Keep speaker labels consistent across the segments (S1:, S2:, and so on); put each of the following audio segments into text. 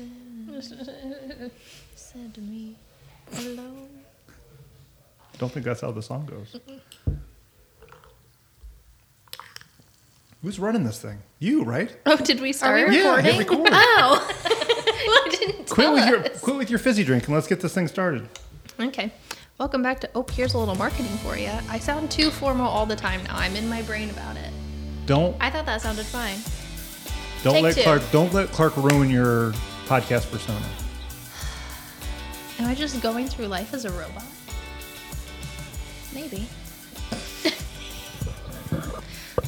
S1: said, said to me, hello.
S2: Don't think that's how the song goes. Who's running this thing? You, right?
S3: Oh, did we
S1: Are
S3: start?
S1: we
S2: Yeah, hit
S1: recording?
S2: record.
S1: Oh,
S3: You didn't
S2: Quit
S3: tell
S2: with your quit with your fizzy drink and let's get this thing started.
S3: Okay. Welcome back to Oh, here's a little marketing for you. I sound too formal all the time now. I'm in my brain about it.
S2: Don't
S1: I thought that sounded fine.
S2: don't
S1: Take
S2: let
S1: two.
S2: Clark don't let Clark ruin your podcast persona.
S3: Am I just going through life as a robot?
S1: Maybe.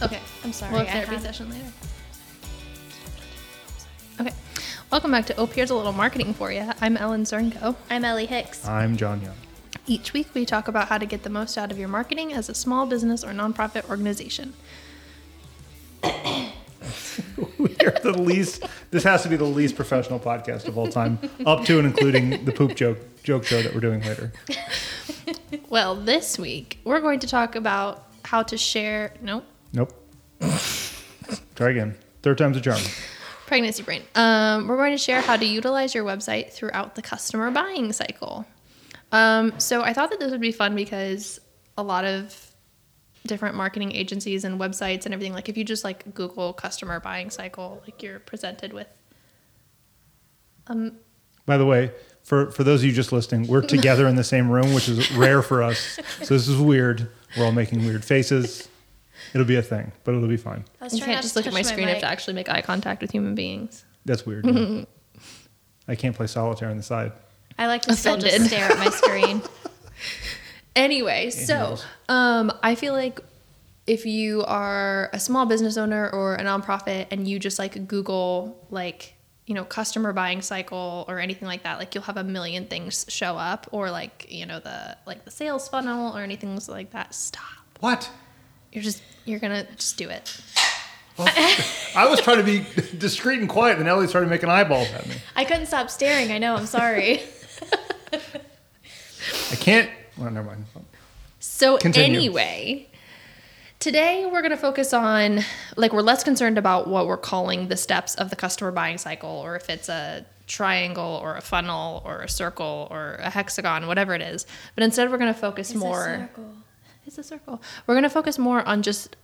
S3: Okay.
S1: I'm sorry.
S3: We'll have
S1: I
S3: therapy
S1: had-
S3: session later. Okay. Welcome back to Oh, here's a little marketing for you. I'm Ellen Cernko.
S1: I'm Ellie Hicks.
S2: I'm John Young.
S3: Each week, we talk about how to get the most out of your marketing as a small business or nonprofit organization.
S2: Are the least this has to be the least professional podcast of all time, up to and including the poop joke joke show that we're doing later.
S3: Well, this week, we're going to talk about how to share. Nope.
S2: Nope. Try again. Third time's a charm.
S3: Pregnancy brain. Um, we're going to share how to utilize your website throughout the customer buying cycle. Um, so I thought that this would be fun because a lot of different marketing agencies and websites and everything, like if you just like Google customer buying cycle, like you're presented with. Um,
S2: By the way, for, for those of you just listening, we're together in the same room, which is rare for us. So this is weird. We're all making weird faces. It'll be a thing, but it'll be fine.
S1: I was
S3: you can't just
S1: to
S3: look at
S1: touch
S3: my screen. You have to actually make eye contact with human beings.
S2: That's weird. yeah. I can't play solitaire on the side.
S1: I like to still just stare at my screen.
S3: Anyway, so um, I feel like if you are a small business owner or a nonprofit and you just like Google like you know customer buying cycle or anything like that, like you'll have a million things show up or like you know the like the sales funnel or anything like that. Stop.
S2: What?
S3: You're just you're gonna just do it.
S2: I was trying to be discreet and quiet, and Ellie started making eyeballs at me.
S1: I couldn't stop staring. I know. I'm sorry.
S2: I can't. Well, never mind.
S3: So
S2: Continue.
S3: anyway, today we're going to focus on like we're less concerned about what we're calling the steps of the customer buying cycle or if it's a triangle or a funnel or a circle or a hexagon, whatever it is. But instead we're going to focus more circle. It's a circle. We're going to focus more on just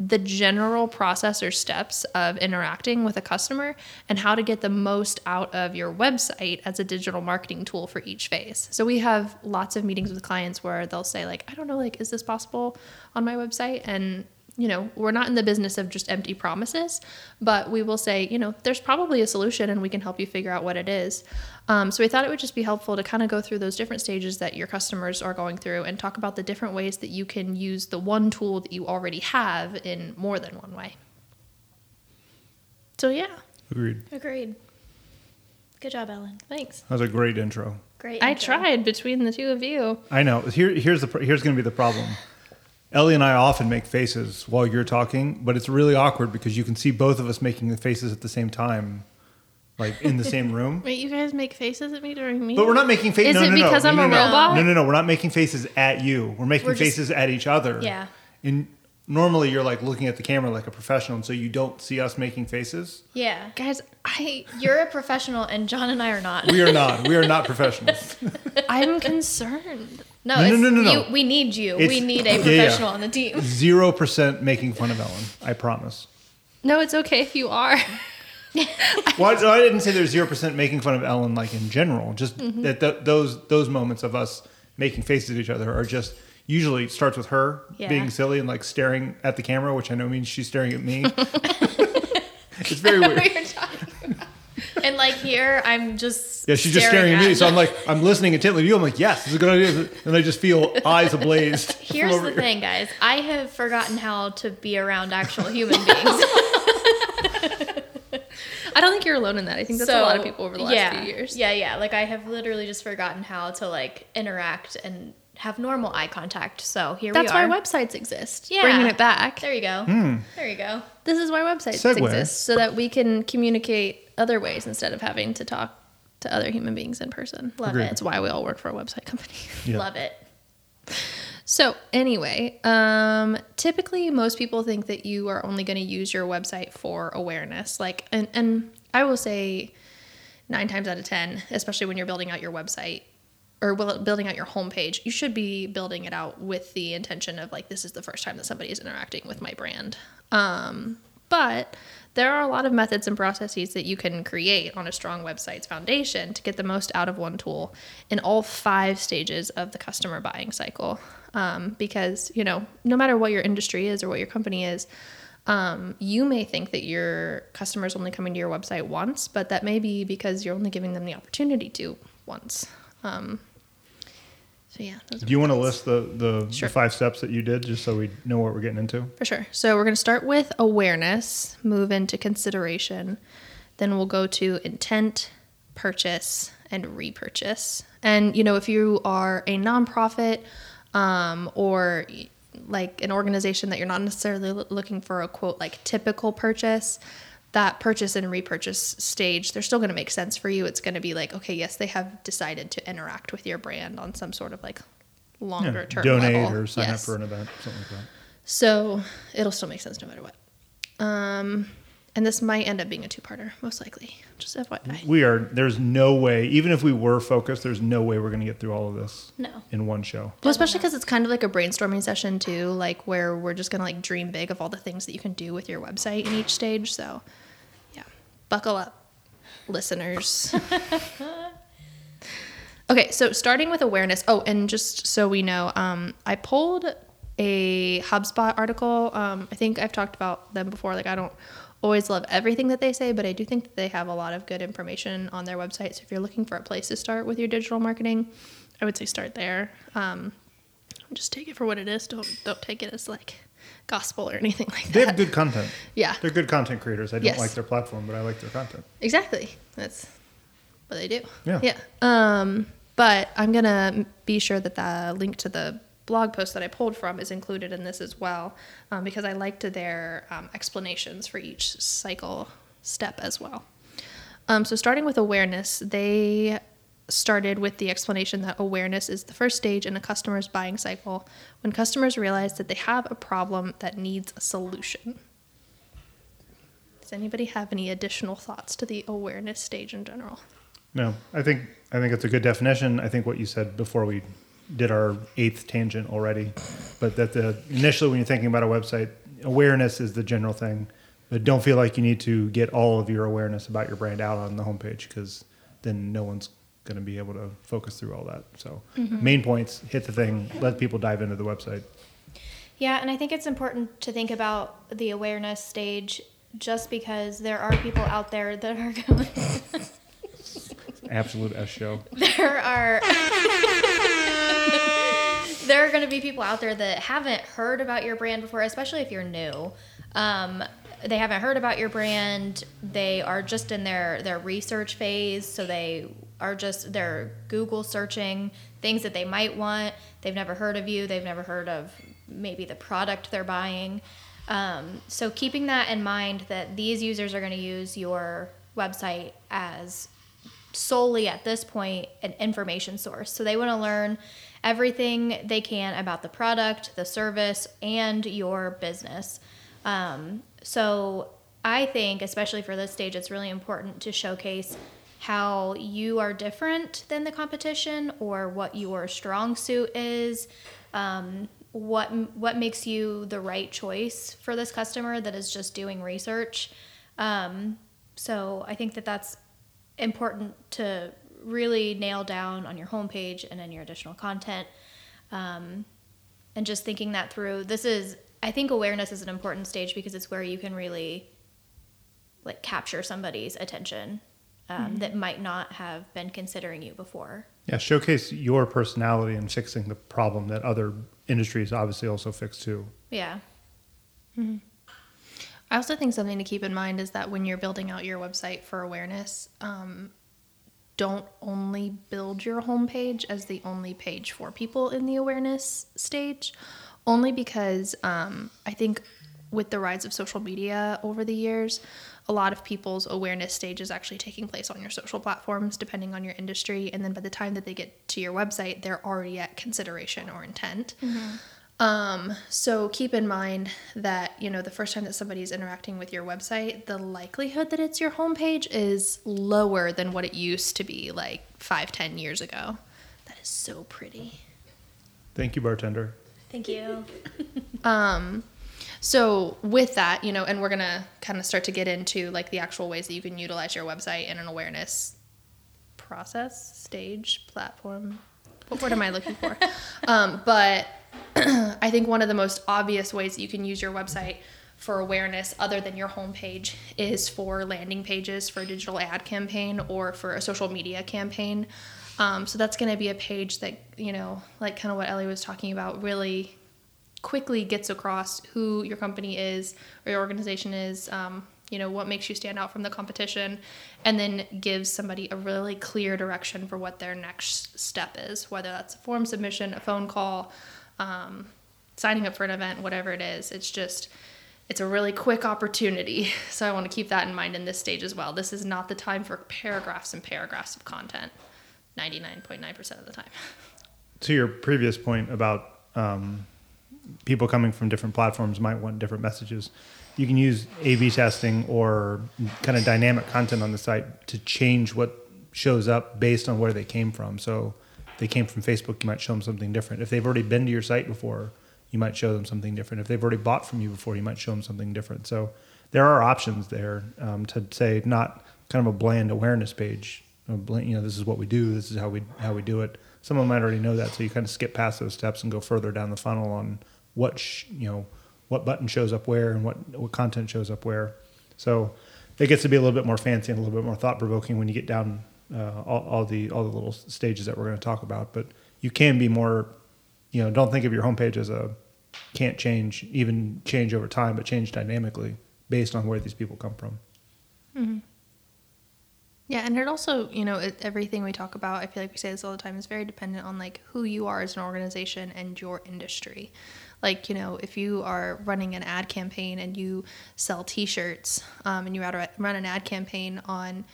S3: the general process or steps of interacting with a customer and how to get the most out of your website as a digital marketing tool for each phase. So we have lots of meetings with clients where they'll say like, I don't know, like, is this possible on my website? And you know, we're not in the business of just empty promises, but we will say, you know, there's probably a solution and we can help you figure out what it is. Um, so we thought it would just be helpful to kind of go through those different stages that your customers are going through and talk about the different ways that you can use the one tool that you already have in more than one way. So yeah,
S2: Agreed.
S1: Agreed. Good job, Ellen.
S3: thanks.
S2: That was a great intro.
S1: Great.
S3: I tried between the two of you.
S2: I know. Here, here's the here's going to be the problem. Ellie and I often make faces while you're talking, but it's really awkward because you can see both of us making the faces at the same time, like in the same room.
S3: Wait, you guys make faces at me during me?
S2: But we're not making faces.
S3: Is
S2: no,
S3: it
S2: no, no.
S3: because
S2: no,
S3: I'm
S2: no,
S3: a
S2: no.
S3: robot?
S2: No, no, no. We're not making faces at you. We're making
S1: We're just-
S2: faces at each other.
S1: Yeah.
S2: And normally you're like looking at the camera like a professional, and so you don't see us making faces.
S1: Yeah.
S3: Guys, I
S1: You're a professional, and John and I are not.
S2: We are not. We are not professionals.
S3: I'm concerned.
S1: No,
S2: No, no,
S1: it's,
S2: no, no.
S1: You, we need you.
S2: It's-
S1: we need
S2: yeah,
S1: a
S2: yeah.
S1: professional on the team.
S2: Zero percent making fun of Ellen. I promise.
S3: No, it's okay if you are.
S2: Well, I, I didn't say there's zero percent making fun of Ellen, like in general. Just
S1: Mm-hmm.
S2: that th- those those moments of us making faces at each other are just usually starts with her
S1: Yeah.
S2: being silly and like staring at the camera, which I know means she's staring at me. it's very weird.
S1: You're talking about. and like here, I'm just
S2: Yeah, she's just staring at me. So I'm like, I'm listening intently to you. I'm like, yes, this is a good idea. And I just feel eyes ablaze.
S1: Here's the
S2: here.
S1: thing, guys. I have forgotten how to be around actual human beings.
S3: I don't think you're alone in that. I think that's a lot of people over the last
S1: yeah,
S3: few years.
S1: Yeah, yeah. Like I have literally just forgotten how to like interact and have normal eye contact. So here
S3: That's
S1: we are.
S3: That's why websites exist.
S1: Yeah.
S3: Bringing it back.
S1: There you go.
S2: Hmm.
S1: There you go.
S3: This is why websites
S2: Segue.
S3: exist, so that we can communicate other ways instead of having to talk to other human beings in person.
S1: Love
S2: Agreed.
S1: it.
S3: That's why we all work for a website company.
S2: Yeah.
S1: Love it.
S3: So anyway, um, typically most people think that you are only going to use your website for awareness. Like, and and I will say, nine times out of 10, especially when you're building out your website or building out your homepage, you should be building it out with the intention of like, this is the first time that somebody is interacting with my brand. Um, but there are a lot of methods and processes that you can create on a strong website's foundation to get the most out of one tool in all five stages of the customer buying cycle. Um, because, you know, no matter what your industry is or what your company is, um, you may think that your customers only coming to your website once, but that may be because you're only giving them the opportunity to once. Um, so yeah, those
S2: Do you want to list the, the,
S3: Sure.
S2: the five steps that you did just so we know what we're getting into?
S3: For sure. So we're going to start with awareness, move into consideration, then we'll go to intent, purchase, and repurchase. And you know, if you are a nonprofit um, or like an organization that you're not necessarily looking for a quote like typical purchase, that purchase and repurchase stage, they're still going to make sense for you. It's going to be like, okay, yes, they have decided to interact with your brand on some sort of like longer term
S2: donate
S3: level.
S2: or sign
S3: Yes.
S2: up for an event, something like that.
S3: So it'll still make sense no matter what. Um, and this might end up being a two-parter, most likely. Just FYI.
S2: We are, there's no way, even if we were focused, there's no way we're going to get through all of this
S1: No.
S2: in one show.
S3: Well, especially because it's kind of like a brainstorming session too, like where we're just gonna like dream big of all the things that you can do with your website in each stage. So, yeah, buckle up, listeners. okay, so starting with awareness. Oh, and just so we know, um, I pulled a HubSpot article. Um, I think I've talked about them before. Like, I don't always love everything that they say, but I do think that they have a lot of good information on their website. So if you're looking for a place to start with your digital marketing, I would say start there. Um, just take it for what it is. Don't don't take it as like gospel or anything like that.
S2: They have good content.
S3: Yeah,
S2: They're good content creators. I don't
S3: Yes.
S2: like their platform, but I like their content.
S3: exactly. That's what they do.
S2: Yeah.
S3: Yeah. Um, but I'm gonna be sure that the link to the blog post that I pulled from is included in this as well, um, because I liked their um, explanations for each cycle step as well. Um, so starting with awareness, they started with the explanation that awareness is the first stage in a customer's buying cycle when customers realize that they have a problem that needs a solution. Does anybody have any additional thoughts to the awareness stage in general?
S2: No, I think I think it's a good definition. I think what you said before we did our eighth tangent already, but that the initially when you're thinking about a website, awareness is the general thing, but don't feel like you need to get all of your awareness about your brand out on the homepage because then no one's going to be able to focus through all that. So mm-hmm. main points, hit the thing, let people dive into the website.
S1: Yeah, and I think it's important to think about the awareness stage just because there are people out there that are going
S2: Absolute S show.
S1: there are there are going to be people out there that haven't heard about your brand before, especially if you're new. Um, they haven't heard about your brand. They are just in their their research phase, so they are just they're Google searching things that they might want. They've never heard of you. They've never heard of maybe the product they're buying. Um, so keeping that in mind that these users are going to use your website as solely at this point an information source. So they want to learn everything they can about the product, the service, and your business. Um, so I think, especially for this stage, it's really important to showcase how you are different than the competition or what your strong suit is. Um, what what makes you the right choice for this customer that is just doing research um, so i think that that's important to really nail down on your homepage and in your additional content. Um, and just thinking that through this is i think awareness is an important stage because it's where you can really like capture somebody's attention um, that might not have been considering you before.
S2: Yeah, showcase your personality in fixing the problem that other industries obviously also fix too.
S1: yeah
S3: I also think something to keep in mind is that when you're building out your website for awareness, um, don't only build your homepage as the only page for people in the awareness stage, only because um, I think with the rise of social media over the years, a lot of people's awareness stage is actually taking place on your social platforms, depending on your industry. And then by the time that they get to your website, they're already at consideration or intent. Um, so keep in mind that, you know, the first time that somebody's interacting with your website, the likelihood that it's your homepage is lower than what it used to be like five, ten years ago. That is so pretty.
S2: Thank you, bartender.
S1: Thank you.
S3: Um, so with that, you know, and we're gonna kind of start to get into like the actual ways that you can utilize your website in an awareness process, stage, platform. What word am I looking for? um, but I think one of the most obvious ways that you can use your website for awareness other than your homepage is for landing pages for a digital ad campaign or for a social media campaign. Um, so that's going to be a page that, you know, like kind of what Ellie was talking about, really quickly gets across who your company is or your organization is, um, you know, what makes you stand out from the competition, and then gives somebody a really clear direction for what their next step is, whether that's a form submission, a phone call, um, signing up for an event, whatever it is. It's just, it's a really quick opportunity. So I want to keep that in mind in this stage as well. This is not the time for paragraphs and paragraphs of content, 99.9% of the time.
S2: To your previous point about um, people coming from different platforms might want different messages. You can use A/B testing or kind of dynamic content on the site to change what shows up based on where they came from. So, they came from Facebook, you might show them something different. If they've already been to your site before, you might show them something different. If they've already bought from you before, you might show them something different. So, there are options there um, to say not kind of a bland awareness page. You know, this is what we do. This is how we how we do it. Someone might already know that, so you kind of skip past those steps and go further down the funnel on what sh- you know what button shows up where and what what content shows up where. So it gets to be a little bit more fancy and a little bit more thought provoking when you get down uh, all, all the all the little stages that we're going to talk about. But you can be more, you know, don't think of your homepage as a can't change, even change over time, but change dynamically based on where these people come from. Hmm.
S3: Yeah, and it also, you know, it, everything we talk about, I feel like we say this all the time, is very dependent on like who you are as an organization and your industry. Like, you know, if you are running an ad campaign and you sell T-shirts, um, and you run an ad campaign on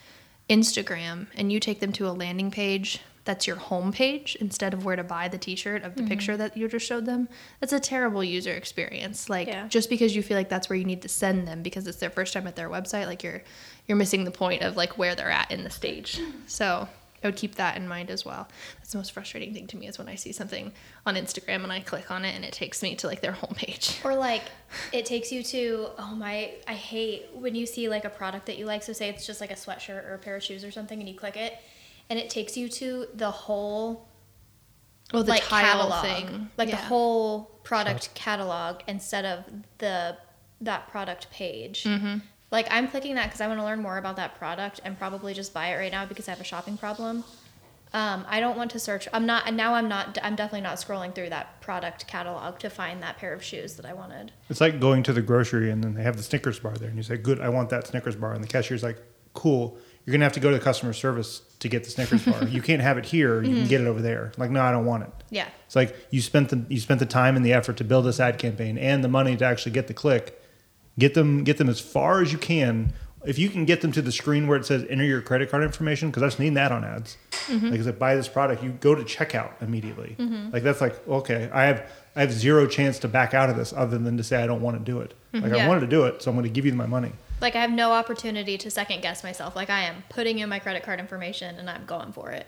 S3: Instagram, and you take them to a landing page that's your home page instead of where to buy the T-shirt of the mm-hmm. picture that you just showed them, that's a terrible user experience. Like,
S1: Yeah.
S3: just because you feel like that's where you need to send them because it's their first time at their website, like you're you're missing the point of like where they're at in the stage. So I would keep that in mind as well. That's the most frustrating thing to me is when I see something on Instagram and I click on it and it takes me to like their homepage.
S1: Or like it takes you to oh my I hate when you see like a product that you like. So say it's just like a sweatshirt or a pair of shoes or something, and you click it, and it takes you to the whole
S3: Oh, the
S1: like
S3: tile
S1: catalog,
S3: thing,
S1: like the whole product catalog instead of the that product page.
S3: Mm-hmm.
S1: Like I'm clicking that because I want to learn more about that product and probably just buy it right now because I have a shopping problem. Um, I don't want to search. I'm not, and now I'm not. I'm definitely not scrolling through that product catalog to find that pair of shoes that I wanted.
S2: It's like going to the grocery and then they have the Snickers bar there, and you say, "Good, I want that Snickers bar," and the cashier's like, "Cool, you're gonna have to go to the customer service to get the Snickers bar. You can't have it here. You can get it over there." Like, no, I don't want it.
S1: Yeah.
S2: It's like you spent the you spent the time and the effort to build this ad campaign and the money to actually get the click. Get them get them as far as you can. If you can get them to the screen where it says enter your credit card information, because I've seen that on ads. Mm-hmm. Like, if I buy this product, you go to checkout immediately. Mm-hmm. Like that's like okay, I have I have zero chance to back out of this other than to say I don't want to do it. Mm-hmm. Like I wanted to do it, so I'm going to give you my money.
S1: Like I have no opportunity to second guess myself. Like I am putting in my credit card information and I'm going for it.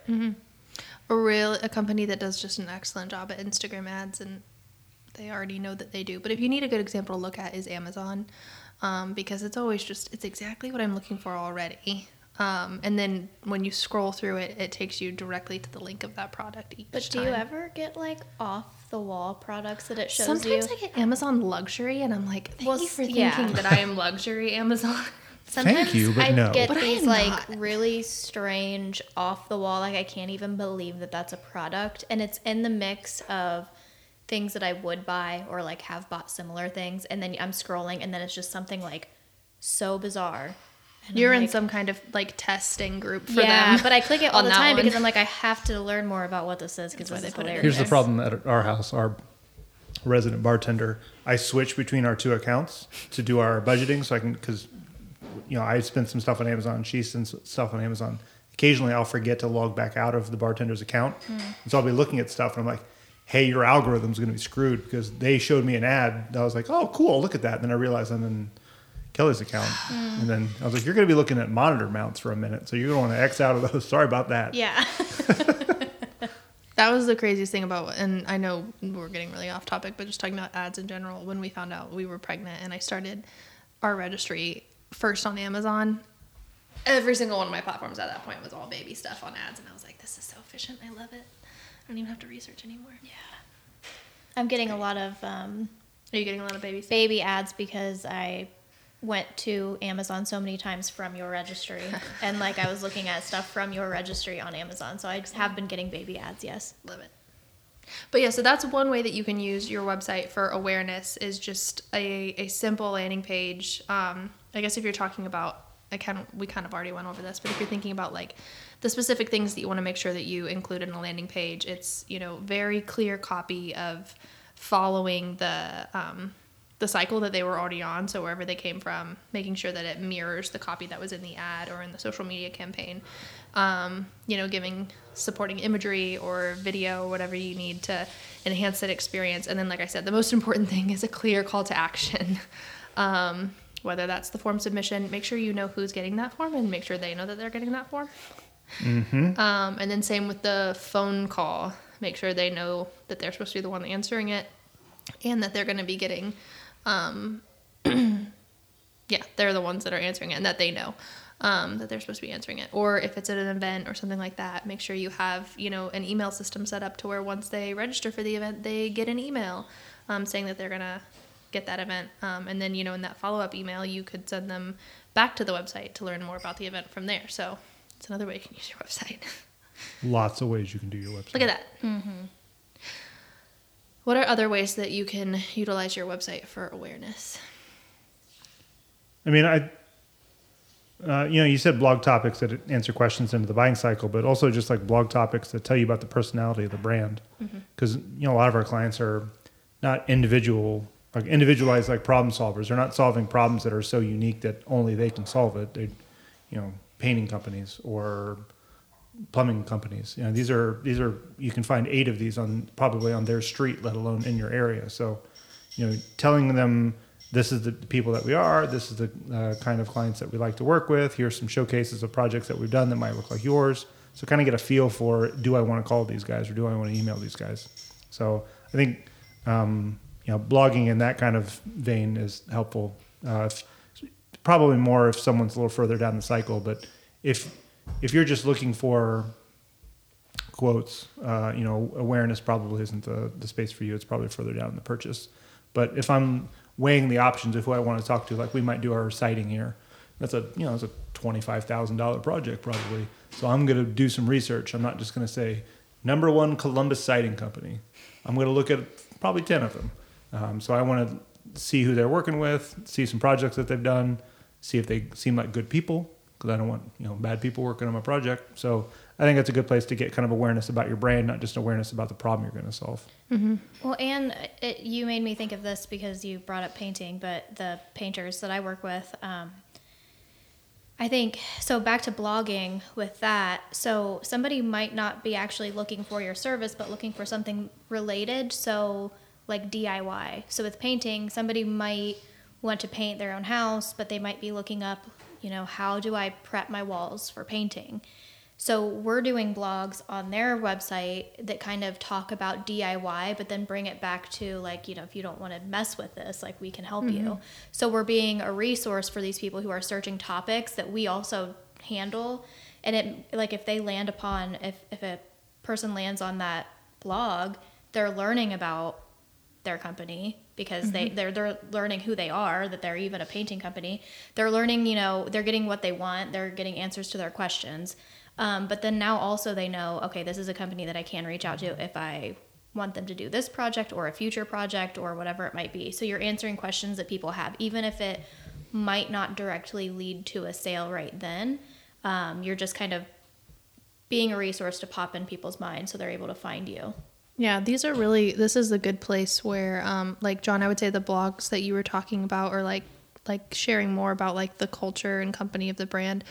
S3: a real a company that does just an excellent job at Instagram ads and they already know that they do. But if you need a good example to look at is Amazon, um, because it's always just it's exactly what I'm looking for already. Um, and then when you scroll through it, it takes you directly to the link of that product each
S1: But do
S3: time.
S1: you ever get like off the wall products that it shows
S3: Sometimes
S1: you?
S3: I get Amazon luxury, and I'm like, thank
S1: Well,
S3: you for
S1: s-
S3: thinking that I am luxury, Amazon.
S1: Sometimes
S2: you, but
S1: I
S2: no.
S1: get
S3: But I
S1: these
S3: am
S1: like
S3: not.
S1: really strange off the wall. Like I can't even believe that that's a product, and it's in the mix of things that I would buy or like have bought similar things, and then I'm scrolling, and then it's just something like so bizarre. And
S3: You're
S1: I'm
S3: in some kind of like testing group for
S1: yeah,
S3: them.
S1: but I click it all the time
S3: one.
S1: because I'm like I have to learn more about what this is because
S3: why
S1: this
S3: they
S1: is
S3: put it
S1: hilarious.
S2: Here's the problem at our house. Our resident bartender, I switch between our two accounts to do our budgeting, so I can because you know I spend some stuff on Amazon, she spends stuff on Amazon. Occasionally, I'll forget to log back out of the bartender's account, hmm. and so I'll be looking at stuff, and I'm like, hey, your algorithm's going to be screwed because they showed me an ad. That I was like, oh, cool, look at that. And then I realized I'm in Kelly's account. And then I was like, you're going to be looking at monitor mounts for a minute. So you're going to want to X out of those. Sorry about that.
S1: Yeah.
S3: That was the craziest thing about, and I know we're getting really off topic, but just talking about ads in general. When we found out we were pregnant, and I started our registry first on Amazon, every single one of my platforms at that point was all baby stuff on ads, and I was like, "This is so efficient. I love it. I don't even have to research anymore." Yeah.
S1: I'm getting a lot of um,
S3: Are you getting a lot of baby
S1: baby ads because I went to Amazon so many times from your registry. and like I was looking at stuff from your registry on Amazon. So I just have been getting baby ads, yes.
S3: Love it. But yeah, so that's one way that you can use your website for awareness is just a, a simple landing page. Um, I guess if you're talking about, I kind of we kind of already went over this, but if you're thinking about like the specific things that you want to make sure that you include in a landing page, it's you know very clear copy of following the um, the cycle that they were already on. So wherever they came from, making sure that it mirrors the copy that was in the ad or in the social media campaign. Um, you know, giving supporting imagery or video whatever you need to enhance that experience. And then, like I said, the most important thing is a clear call to action. Um, whether that's the form submission, make sure you know who's getting that form and make sure they know that they're getting that form. Um, and then same with the phone call. Make sure they know that they're supposed to be the one answering it, and that they're going to be getting, um, yeah, they're the ones that are answering it, and that they know um, that they're supposed to be answering it. Or if it's at an event or something like that, make sure you have you know an email system set up to where once they register for the event, they get an email um, saying that they're gonna get that event, um, and then you know in that follow up email you could send them back to the website to learn more about the event from there. So it's another way you can use your website.
S2: Lots of ways you can do your website.
S3: Look at that. What are other ways that you can utilize your website for awareness?
S2: I mean, I, uh, you know, you said blog topics that answer questions into the buying cycle, but also just like blog topics that tell you about the personality of the brand. Because you know, a lot of our clients are not individual, like individualized, like problem solvers. They're not solving problems that are so unique that only they can solve it. They, you know, painting companies or plumbing companies. You know, these are these are you can find eight of these on probably on their street, let alone in your area. So, you know, telling them this is the people that we are, this is the uh, kind of clients that we like to work with. Here's some showcases of projects that we've done that might look like yours. So, kind of get a feel for do I want to call these guys or do I want to email these guys? So, I think um, you know blogging in that kind of vein is helpful. Uh, probably more if someone's a little further down the cycle, but if if you're just looking for quotes, uh, you know, awareness probably isn't the, the space for you. It's probably further down the purchase. But if I'm weighing the options of who I want to talk to, like we might do our siding here, that's a you know it's a twenty five thousand dollar project probably. So I'm going to do some research. I'm not just going to say number one Columbus siding company. I'm going to look at probably ten of them. Um, so I want to see who they're working with, see some projects that they've done, see if they seem like good people because I don't want you know bad people working on my project. So I think that's a good place to get kind of awareness about your brand, not just awareness about the problem you're going to solve.
S1: Well, and it, you made me think of this because you brought up painting, but the painters that I work with, um, I think so. Back to blogging with that. So somebody might not be actually looking for your service, but looking for something related. So like DIY. So with painting, somebody might want to paint their own house, but they might be looking up, you know, how do I prep my walls for painting? So we're doing blogs on their website that kind of talk about DIY, but then bring it back to like, you know, if you don't want to mess with this, like we can help you. Mm-hmm. So we're being a resource for these people who are searching topics that we also handle. And it like if they land upon if if a person lands on that blog, they're learning about their company because they they're they're learning who they are that they're even a painting company. They're learning you know they're getting what they want they're getting answers to their questions. Um, but then now also they know okay this is a company that i can reach out to if i want them to do this project or a future project or whatever it might be. So you're answering questions that people have even if it might not directly lead to a sale right then um, you're just kind of being a resource to pop in people's minds so they're able to find you
S3: Yeah, these are really. This is a good place where, um, like John, I would say the blogs that you were talking about, or like like sharing more about like the culture and company of the brand.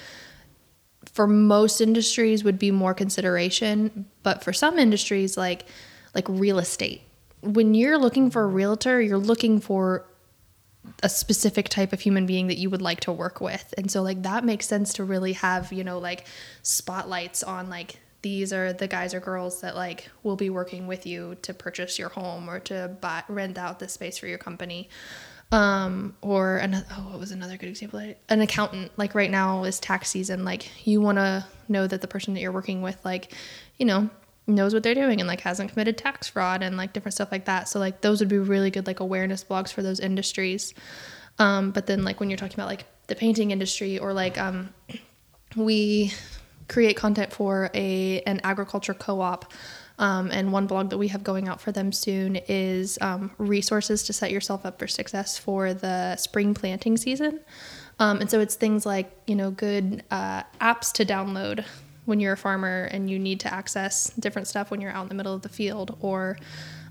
S3: For most industries, would be more consideration, but for some industries, like like real estate. When you're looking for a realtor, you're looking for a specific type of human being that you would like to work with. And so like that makes sense to really have, you know, like spotlights on like these are the guys or girls that like will be working with you to purchase your home or to buy rent out the space for your company. Um, or another, oh, what was another good example? An accountant, like right now is tax season. Like you want to know that the person that you're working with, like, you know, knows what they're doing and like hasn't committed tax fraud and like different stuff like that. So like those would be really good like awareness blogs for those industries. Um, but then like when you're talking about like the painting industry or like um, we create content for a an agriculture co-op. Um, and one blog that we have going out for them soon is um, resources to set yourself up for success for the spring planting season. Um, and so it's things like you know good uh, apps to download when you're a farmer and you need to access different stuff when you're out in the middle of the field, or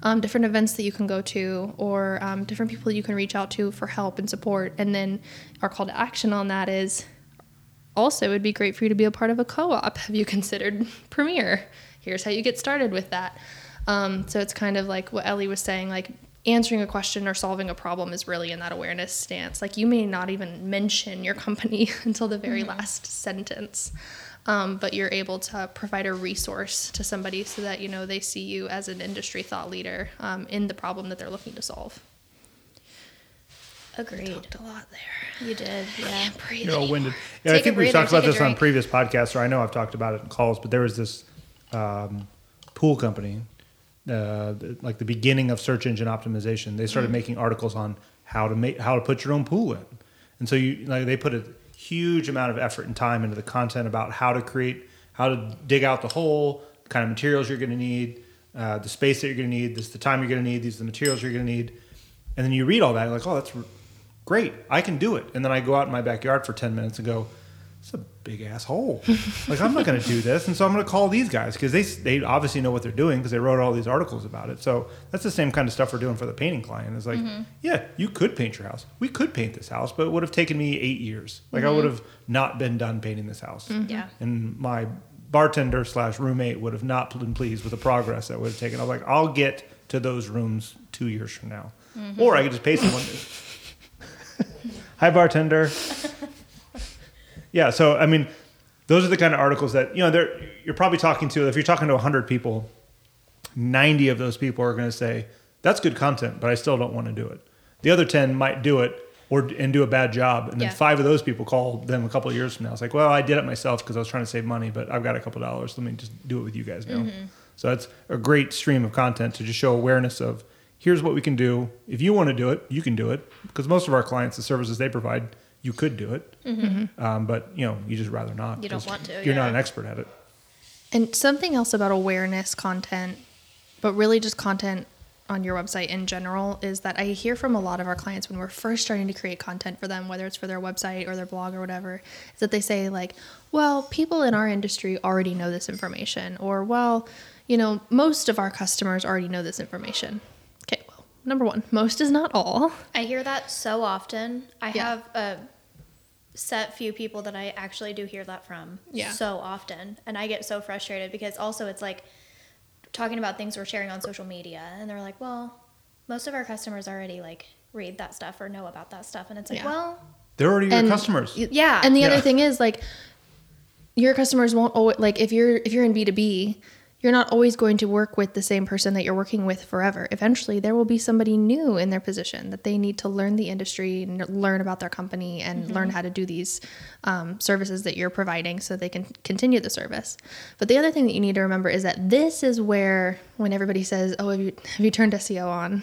S3: um, different events that you can go to, or um, different people you can reach out to for help and support. And then our call to action on that is also, it'd be great for you to be a part of a co op. Have you considered Premier? Here's how you get started with that. Um, so it's kind of like what Ellie was saying, like answering a question or solving a problem is really in that awareness stance. Like you may not even mention your company until the very mm-hmm. last sentence. Um, but you're able to provide a resource to somebody so that you know they see you as an industry thought leader um, in the problem that they're looking to solve.
S1: Agreed.
S3: Talked a lot there.
S1: You did, yeah.
S2: You're all winded. Yeah, I think we've talked about this on previous podcasts, or I know I've talked about it in calls. But there was this um, pool company, uh, like the beginning of search engine optimization. They started mm. making articles on how to make how to put your own pool in, and so you like they put a huge amount of effort and time into the content about how to create, how to dig out the hole, the kind of materials you're going to need, uh, the space that you're going to need, this the time you're going to need, these are the materials you're going to need, and then you read all that, you're like, oh, that's great, I can do it. And then I go out in my backyard for 10 minutes and go, it's a big asshole. like I'm not going to do this, and so I'm going to call these guys because they they obviously know what they're doing because they wrote all these articles about it. So that's the same kind of stuff we're doing for the painting client. It's like, mm-hmm. yeah, you could paint your house. We could paint this house, but it would have taken me eight years. Like mm-hmm. I would have not been done painting this house.
S1: Mm-hmm. Yeah,
S2: and my bartender slash roommate would have not been pleased with the progress that would have taken. I was like, I'll get to those rooms two years from now, mm-hmm. or I could just pay someone. Hi, bartender. yeah. So, I mean, those are the kind of articles that, you know, they're, you're probably talking to, if you're talking to 100 people, 90 of those people are going to say, that's good content, but I still don't want to do it. The other 10 might do it or and do a bad job. And then yeah. five of those people call them a couple of years from now. It's like, well, I did it myself because I was trying to save money, but I've got a couple dollars. Let me just do it with you guys now. Mm-hmm. So that's a great stream of content to just show awareness of here's what we can do. If you want to do it, you can do it. Because most of our clients, the services they provide, you could do it. Mm-hmm. Um, but you know, you just rather not.
S1: You don't want to.
S2: You're yeah. not an expert at it.
S3: And something else about awareness content, but really just content on your website in general, is that I hear from a lot of our clients when we're first starting to create content for them, whether it's for their website or their blog or whatever, is that they say like, "Well, people in our industry already know this information," or "Well." You know, most of our customers already know this information number one. Most is not all.
S1: I hear that so often. I yeah. have a set few people that I actually do hear that from yeah. so often. And I get so frustrated because also it's like talking about things we're sharing on social media and they're like, well, most of our customers already like read that stuff or know about that stuff. And it's like, yeah. well,
S2: they're already your customers.
S1: Yeah.
S3: And the
S2: yeah.
S3: other thing is like your customers won't always like if you're if you're in B2B, you're not always going to work with the same person that you're working with forever. Eventually, there will be somebody new in their position that they need to learn the industry and learn about their company and mm-hmm. learn how to do these um, services that you're providing so they can continue the service. But the other thing that you need to remember is that this is where, when everybody says, Oh, have you, have you turned SEO on?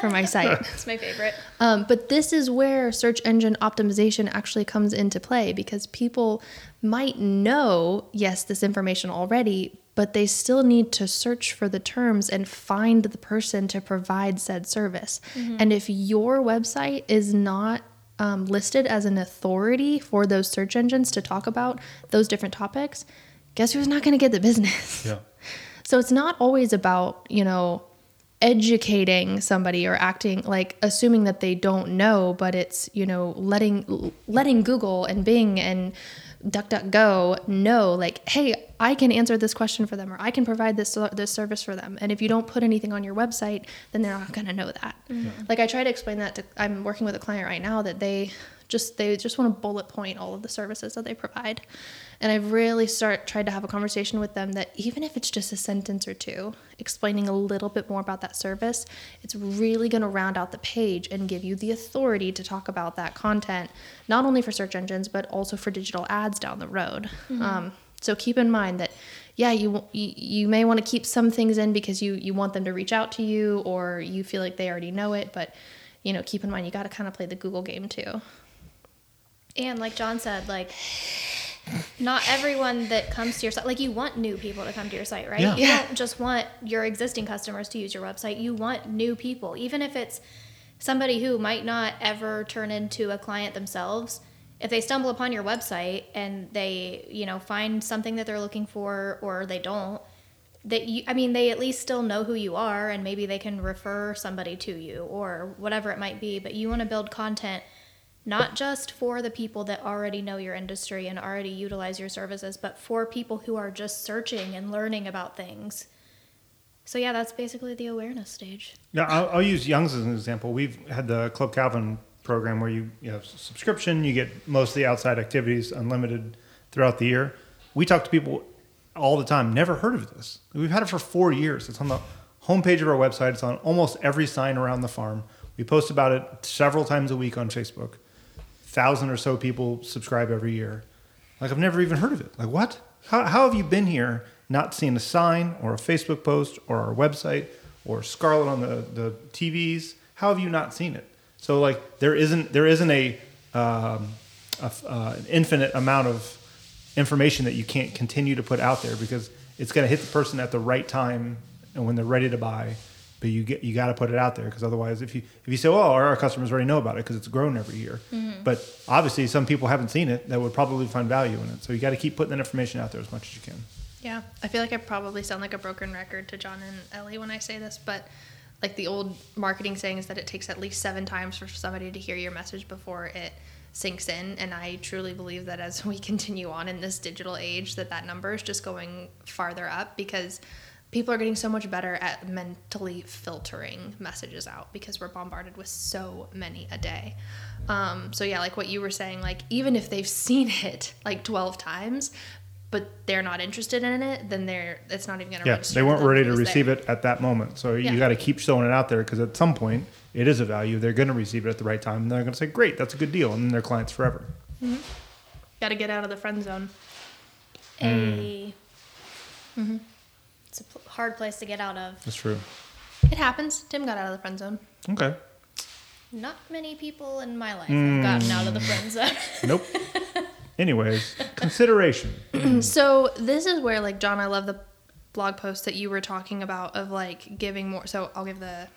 S3: For my site.
S1: It's my favorite.
S3: Um, but this is where search engine optimization actually comes into play because people might know, yes, this information already, but they still need to search for the terms and find the person to provide said service. Mm-hmm. And if your website is not um, listed as an authority for those search engines to talk about those different topics, guess who's not going to get the business?
S2: Yeah.
S3: So it's not always about, you know, educating somebody or acting like assuming that they don't know but it's you know letting letting google and bing and DuckDuckGo know, like, hey, I can answer this question for them, or I can provide this this service for them. And if you don't put anything on your website, then they're not going to know that. Mm-hmm. Like I try to explain that to. I'm working with a client right now that they just they just want to bullet point all of the services that they provide and i've really start tried to have a conversation with them that even if it's just a sentence or two explaining a little bit more about that service it's really going to round out the page and give you the authority to talk about that content not only for search engines but also for digital ads down the road. Um, so keep in mind that yeah you, you you may want to keep some things in because you you want them to reach out to you or you feel like they already know it but you know keep in mind you got to kind of play the google game too.
S1: And like John said, like not everyone that comes to your site, like you want new people to come to your site, right?
S2: Yeah.
S1: You
S3: Yeah.
S1: don't just want your existing customers to use your website. You want new people, even if it's somebody who might not ever turn into a client themselves. If they stumble upon your website and they, you know, find something that they're looking for or they don't, that you I mean they at least still know who you are and maybe they can refer somebody to you or whatever it might be, but you want to build content not just for the people that already know your industry and already utilize your services, but for people who are just searching and learning about things. So yeah, that's basically the awareness stage.
S2: Yeah, I'll, I'll use Young's as an example. We've had the Club Calvin program where you, you have subscription, you get most of the outside activities unlimited throughout the year. We talk to people all the time, never heard of this. We've had it for four years. It's on the homepage of our website. It's on almost every sign around the farm. We post about it several times a week on Facebook. Thousand or so people subscribe every year. Like I've never even heard of it. Like what? How, how have you been here not seen a sign or a Facebook post or our website or Scarlet on the, the TVs? How have you not seen it? So like there isn't there isn't a, um, a uh, an infinite amount of information that you can't continue to put out there because it's going to hit the person at the right time and when they're ready to buy. But you get you got to put it out there because otherwise, if you if you say, "Well, our, our customers already know about it because it's grown every year," mm-hmm. but obviously some people haven't seen it that would probably find value in it. So you got to keep putting that information out there as much as you can.
S3: Yeah, I feel like I probably sound like a broken record to John and Ellie when I say this, but like the old marketing saying is that it takes at least seven times for somebody to hear your message before it sinks in. And I truly believe that as we continue on in this digital age, that that number is just going farther up because people are getting so much better at mentally filtering messages out because we're bombarded with so many a day. Um, so yeah, like what you were saying, like even if they've seen it like 12 times, but they're not interested in it, then they're it's not even gonna
S2: Yeah, they weren't ready to receive
S3: there.
S2: it at that moment. So
S3: Yeah.
S2: you got to keep showing it out there because at some point it is a value. They're going to receive it at the right time. And they're going to say, "Great, that's a good deal," and then they're clients forever. Mm-hmm.
S3: Got to get out of the friend zone. Mm.
S1: A it's a hard place to get out of.
S2: That's true.
S3: It happens. Tim got out of the friend zone.
S2: Okay.
S1: Not many people in my life have hmm. gotten out of the friend zone.
S2: Nope. Anyways, consideration.
S3: so this is where like John, I love the blog post that you were talking about of like giving more. So I'll give the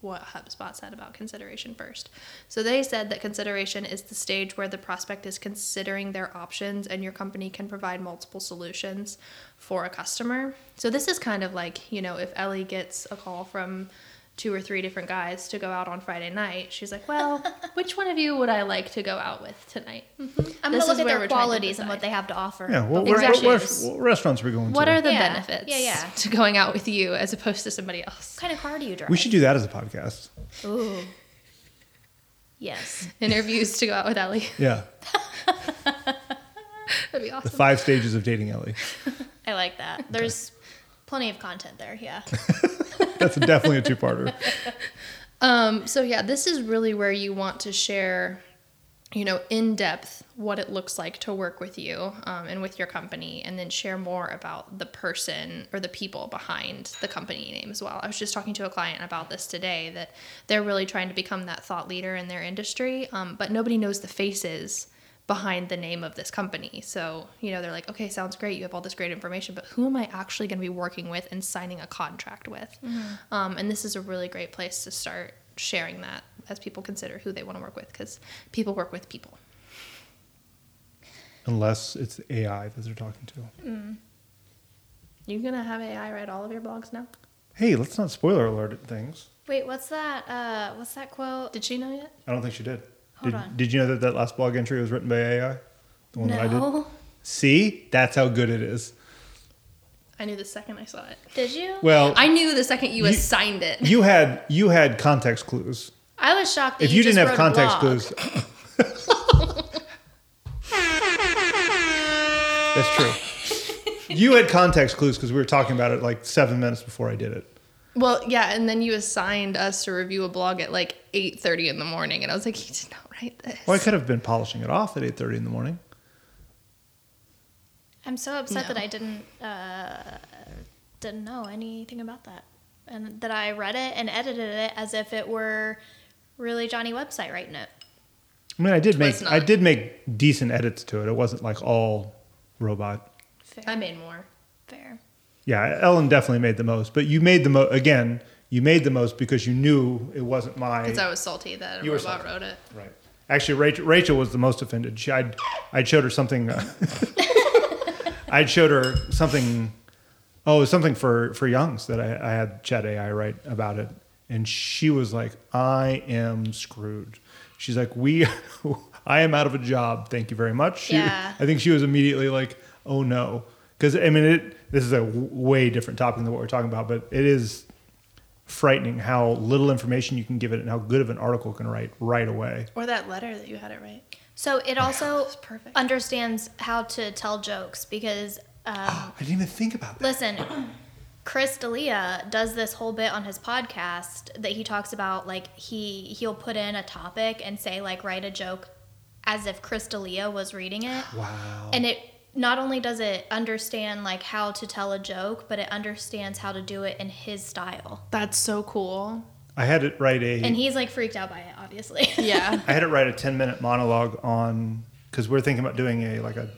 S3: what HubSpot said about consideration first. So they said that consideration is the stage where the prospect is considering their options and your company can provide multiple solutions for a customer. So this is kind of like, you know, if Ellie gets a call from two or three different guys to go out on Friday night, she's like, "Well, which one of you would I like to go out with tonight?" Mm-hmm.
S1: I'm
S3: This
S1: gonna look at their
S3: we're trying to
S1: qualities and what they have to offer.
S2: Yeah. What,
S1: before
S2: what,
S1: I
S3: Exactly.
S2: what,
S1: choose.
S2: what restaurants are we going
S3: What
S2: to?
S3: What are the
S1: Yeah.
S3: benefits
S1: Yeah, yeah.
S3: to going out with you as opposed to somebody else?
S1: What kind of car do you drive?
S2: we should do that as a podcast.
S1: Ooh. Yes.
S3: Interviews to go out with Ellie.
S2: Yeah.
S3: That'd be awesome.
S2: The five stages of dating Ellie.
S1: I like that. There's plenty of content there. Yeah.
S2: That's definitely a two-parter.
S3: Um, so yeah, this is really where you want to share, you know, in depth what it looks like to work with you um, and with your company, and then share more about the person or the people behind the company name as well. I was just talking to a client about this today that they're really trying to become that thought leader in their industry, um, but nobody knows the faces behind the name of this company. So, you know, they're like, okay, sounds great. You have all this great information, but who am I actually going to be working with and signing a contract with? Um, and this is a really great place to start sharing that as people consider who they want to work with because people work with people.
S2: Unless it's AI that they're talking to.
S3: You're going to have AI write all of your blogs now?
S2: Hey, let's not spoiler alert things.
S1: Wait, what's that? Uh, what's that quote?
S3: Did she know yet?
S2: I don't think she did.
S1: Hold
S2: did,
S1: on.
S2: did you know that that last blog entry was written by AI? The one that I did.
S1: No.
S2: See, that's how good it is.
S3: I knew the second I saw it.
S1: Did you?
S2: Well,
S3: I knew the second you,
S2: You-
S3: assigned it.
S2: you had you had context clues.
S1: I was shocked. That
S2: If you,
S1: just
S2: didn't have
S1: wrote
S2: context clues, that's true. You had context clues because we were talking about it like seven minutes before I did it.
S3: Well, yeah, and then you assigned us to review a blog at like eight thirty in the morning, and I was like, "You did not write this."
S2: Well, I could have been polishing it off at eight thirty in the morning.
S1: I'm so upset
S3: No.
S1: that I didn't uh, didn't know anything about that, and that I read it and edited it as if it were really Johnny website writing it.
S2: I mean, I did
S3: Was
S2: make I did make decent edits to it. It wasn't like all robot.
S1: Fair.
S3: I made more.
S1: Fair.
S2: Yeah, Ellen definitely made the most, but you made the most again. You made the most because you knew it wasn't my.
S3: Because I was salty that a
S2: You
S3: robot wrote it.
S2: Right. Actually, Rachel, Rachel was the most offended. She, I'd, I'd showed her something. Uh, I'd showed her something. Oh, something for for Youngs that I, I had Chat AI write about it, and she was like, "I am screwed." She's like, "We, I am out of a job. Thank you very much." She-
S1: Yeah.
S2: I think she was immediately like, "Oh no," because I mean, it. This is a w- way different topic than what we're talking about, but it is frightening how little information you can give it and how good of an article can write right away.
S3: Or that letter that you had it right.
S1: So it also
S3: perfect.
S1: understands how to tell jokes because um,
S2: I didn't even think about that.
S1: Listen, Chris D'Elia does this whole bit on his podcast that he talks about like he he'll put in a topic and say like write a joke as if Chris D'Elia was reading it.
S2: Wow.
S1: And it not only does it understand like how to tell a joke, but it understands how to do it in his style.
S3: That's so cool.
S2: I had it write a
S1: And he's like freaked out by it, obviously.
S3: Yeah.
S2: I had it write a 10 minute monologue on because we're thinking about doing a like a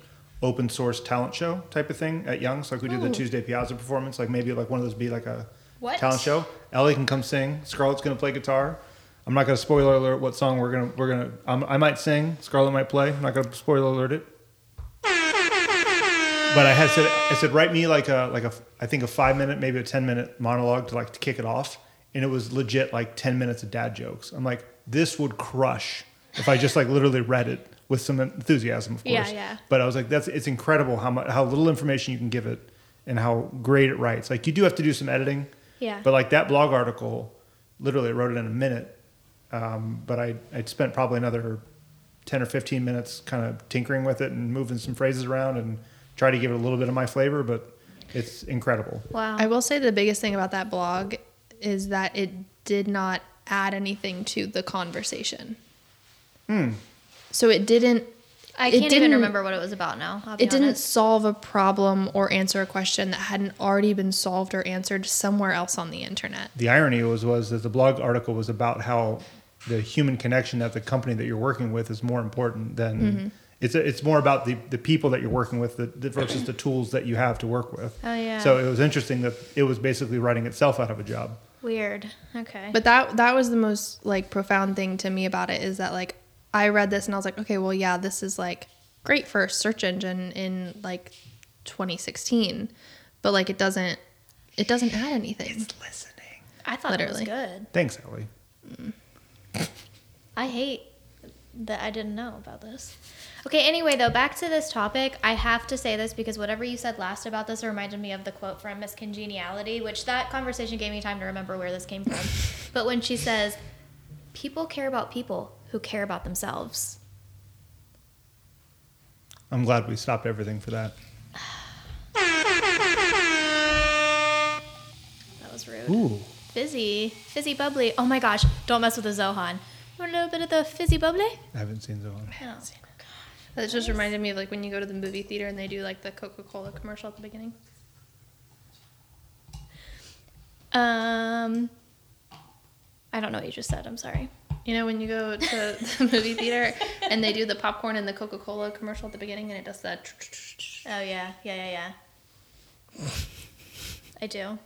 S2: open source talent show type of thing at Young's like we do the Tuesday Piazza performance like maybe like one of those be like a
S1: What?
S2: talent show. Elli can come sing. Scarlett's gonna play guitar. I'm not gonna spoiler alert what song we're gonna we're gonna um, I might sing. Scarlett might play. I'm not gonna spoiler alert it. But I had said I said write me like a like a I think a five minute maybe a ten minute monologue to like to kick it off, and it was legit like ten minutes of dad jokes. I'm like this would crush if I just like literally read it with some enthusiasm, of course.
S1: Yeah, yeah.
S2: But I was like that's it's incredible how much how little information you can give it and how great it writes. Like you do have to do some editing,
S1: Yeah.
S2: but like that blog article, literally I wrote it in a minute. Um, but I I spent probably another ten or fifteen minutes kind of tinkering with it and moving some phrases around and try to give it a little bit of my flavor. But it's incredible.
S1: wow.
S3: I will say the biggest thing about that blog is that it did not add anything to the conversation. Hmm. So it didn't
S1: I can't even
S3: didn't-
S1: remember what it was about now. I'll be
S3: it didn't solve a problem or answer a question that hadn't already been solved or answered somewhere else on the internet.
S2: The irony was was that the blog article was about how the human connection at the company that you're working with is more important than it's it's more about the, the people that you're working with that, that versus the tools that you have to work with.
S1: Oh, yeah.
S2: So it was interesting that it was basically writing itself out of a job.
S1: Weird. Okay.
S3: But that that was the most like profound thing to me about it is that like I read this and I was like, okay, well yeah, this is like great for a search engine in like 2016, but like it doesn't it doesn't add anything.
S2: It's listening.
S1: I thought
S3: literally.
S1: it was good.
S2: Thanks, Elli. Mm.
S1: I hate that I didn't know about this. Okay, anyway, though, back to this topic. I have to say this because whatever you said last about this reminded me of the quote from Miss Congeniality, which that conversation gave me time to remember where this came from. but when she says, People care about people who care about themselves.
S2: I'm glad we stopped everything for that.
S1: That was rude.
S2: Ooh.
S1: Fizzy. Fizzy bubbly. Oh my gosh, don't mess with the Zohan. You want a little bit of the fizzy bubbly?
S2: I haven't seen Zohan.
S1: No.
S3: That just reminded me of like when you go to the movie theater and they do like the Coca-Cola commercial at the beginning.
S1: Um, I don't know what you just said. I'm sorry.
S3: You know when you go to the movie theater and they do the popcorn and the Coca-Cola commercial at the beginning and it does that
S1: Oh yeah, yeah, yeah, yeah. I do.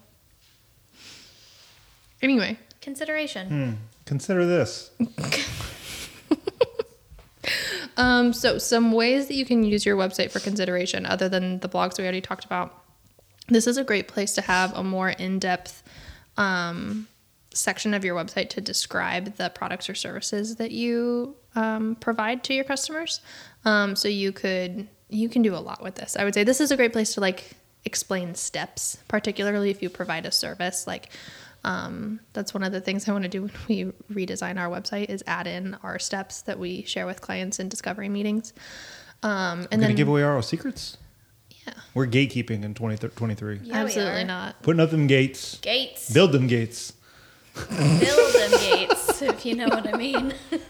S3: Anyway,
S1: Consideration.
S2: Hmm. Consider this.
S3: Um, so some ways that you can use your website for consideration other than the blogs we already talked about. This is a great place to have a more in-depth um, section of your website to describe the products or services that you um, provide to your customers. Um, so you could you can do a lot with this. I would say this is a great place to like explain steps, particularly if you provide a service. Like um, that's one of the things I want to do when we redesign our website is add in our steps that we share with clients in discovery meetings. Um, and
S2: We're going
S3: then
S2: to give away our secrets?
S3: yeah,
S2: We're gatekeeping in 2023.
S1: Yeah,
S3: absolutely not.
S2: Putting up them gates.
S1: Gates.
S2: Build them gates.
S1: Build them gates, if you know what I mean.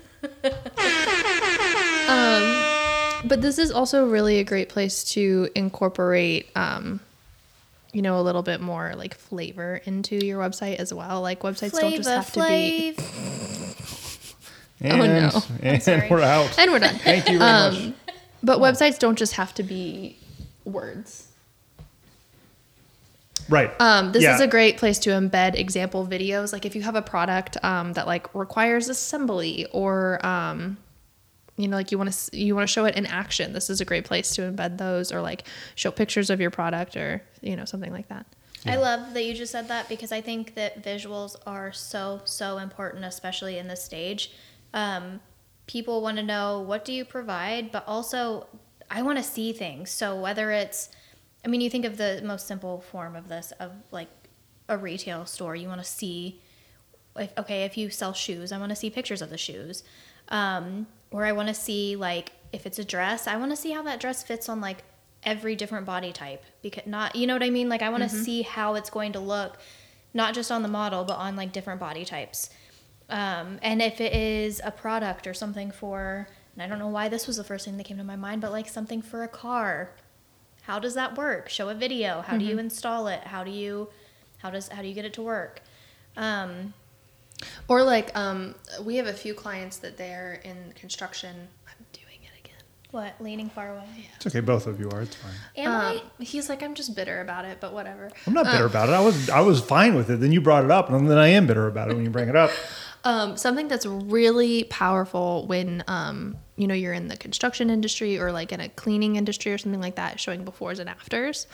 S3: But this is also really a great place to incorporate, um, you know, a little bit more like flavor into your website as well. Like websites don't just have to be.
S1: Flav.
S2: And,
S3: Oh, no.
S2: And we're out.
S3: And we're done.
S2: Thank you very much.
S3: Um, but websites don't just have to be words.
S2: Right.
S3: Um, this
S2: Yeah.
S3: is a great place to embed example videos. Like if you have a product um, that like requires assembly or um, you know like you want to you want to show it in action. This is a great place to embed those or like show pictures of your product or you know something like that.
S1: I love that you just said that because I think that visuals are so so important, especially in this stage. Um, people want to know what do you provide, but also I want to see things. So whether it's, I mean, you think of the most simple form of this of like a retail store. You want to see, if, okay, if you sell shoes, I want to see pictures of the shoes, um, or I want to see like if it's a dress, I want to see how that dress fits on like every different body type because not you know what I mean? Like I want to see how it's going to look not just on the model but on like different body types. Um, and if it is a product or something for and I don't know why this was the first thing that came to my mind but like something for a car how does that work? Show a video. How do you install it? How do you how does how do you get it to work? Um,
S3: Or like um, we have a few clients that they're in construction. I'm doing it again.
S1: what leaning far away
S2: it's okay. Both of you are. It's fine.
S1: am
S3: Um,
S1: I
S3: he's like, I'm just bitter about it, but whatever.
S2: I'm not bitter about it. I was I was fine with it. Then you brought it up, and then I am bitter about it when you bring it up.
S3: Um, something that's really powerful when um, you know you're in the construction industry or like in a cleaning industry or something like that, showing befores and afters.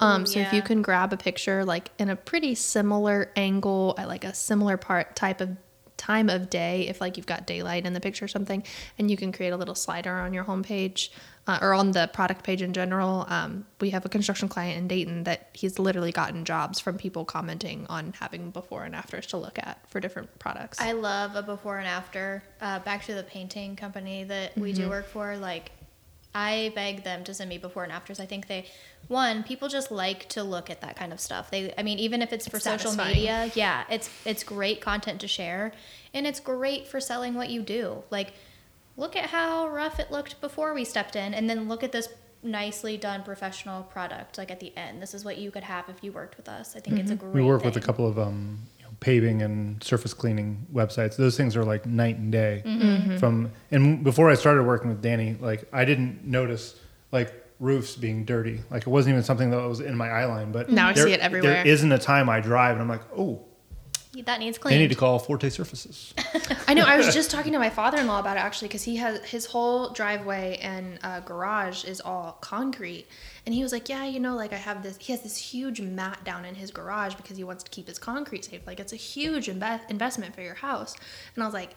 S3: Um, so if you can grab a picture like in a pretty similar angle at like a similar part type of time of day, if like you've got daylight in the picture or something, and you can create a little slider on your homepage uh, or on the product page in general. Um, we have a construction client in Dayton that he's literally gotten jobs from people commenting on having before and afters to look at for different products.
S1: I love a before and after. Uh, back to the painting company that we
S3: Mm-hmm.
S1: do work for, like I beg them to send me before and afters. I think they, one, people just like to look at that kind of stuff. They, I mean, even if it's for
S3: It's
S1: social media, yeah, it's it's great content to share, and it's great for selling what you do. Like, look at how rough it looked before we stepped in, and then look at this nicely done professional product. Like at the end, this is what you could have if you worked with us. I think it's a great.
S2: Mm-hmm. We work with a couple of um, paving and surface cleaning websites. Those things are like night and day.
S1: Mm-hmm.
S2: From and before I started working with Danny, like I didn't notice like roofs being dirty. Like it wasn't even something that was in my eye line. But
S3: Now I see it everywhere.
S2: There isn't a time I drive and I'm like, oh,
S1: That needs
S2: they
S1: cleaned.
S2: need to call Forte Surfaces.
S3: I know. I was just talking to my father-in-law about it actually, because he has his whole driveway and uh, garage is all concrete, and he was like, "Yeah, you know, like I have this. He has this huge mat down in his garage because he wants to keep his concrete safe. Like it's a huge inve- investment for your house." And I was like,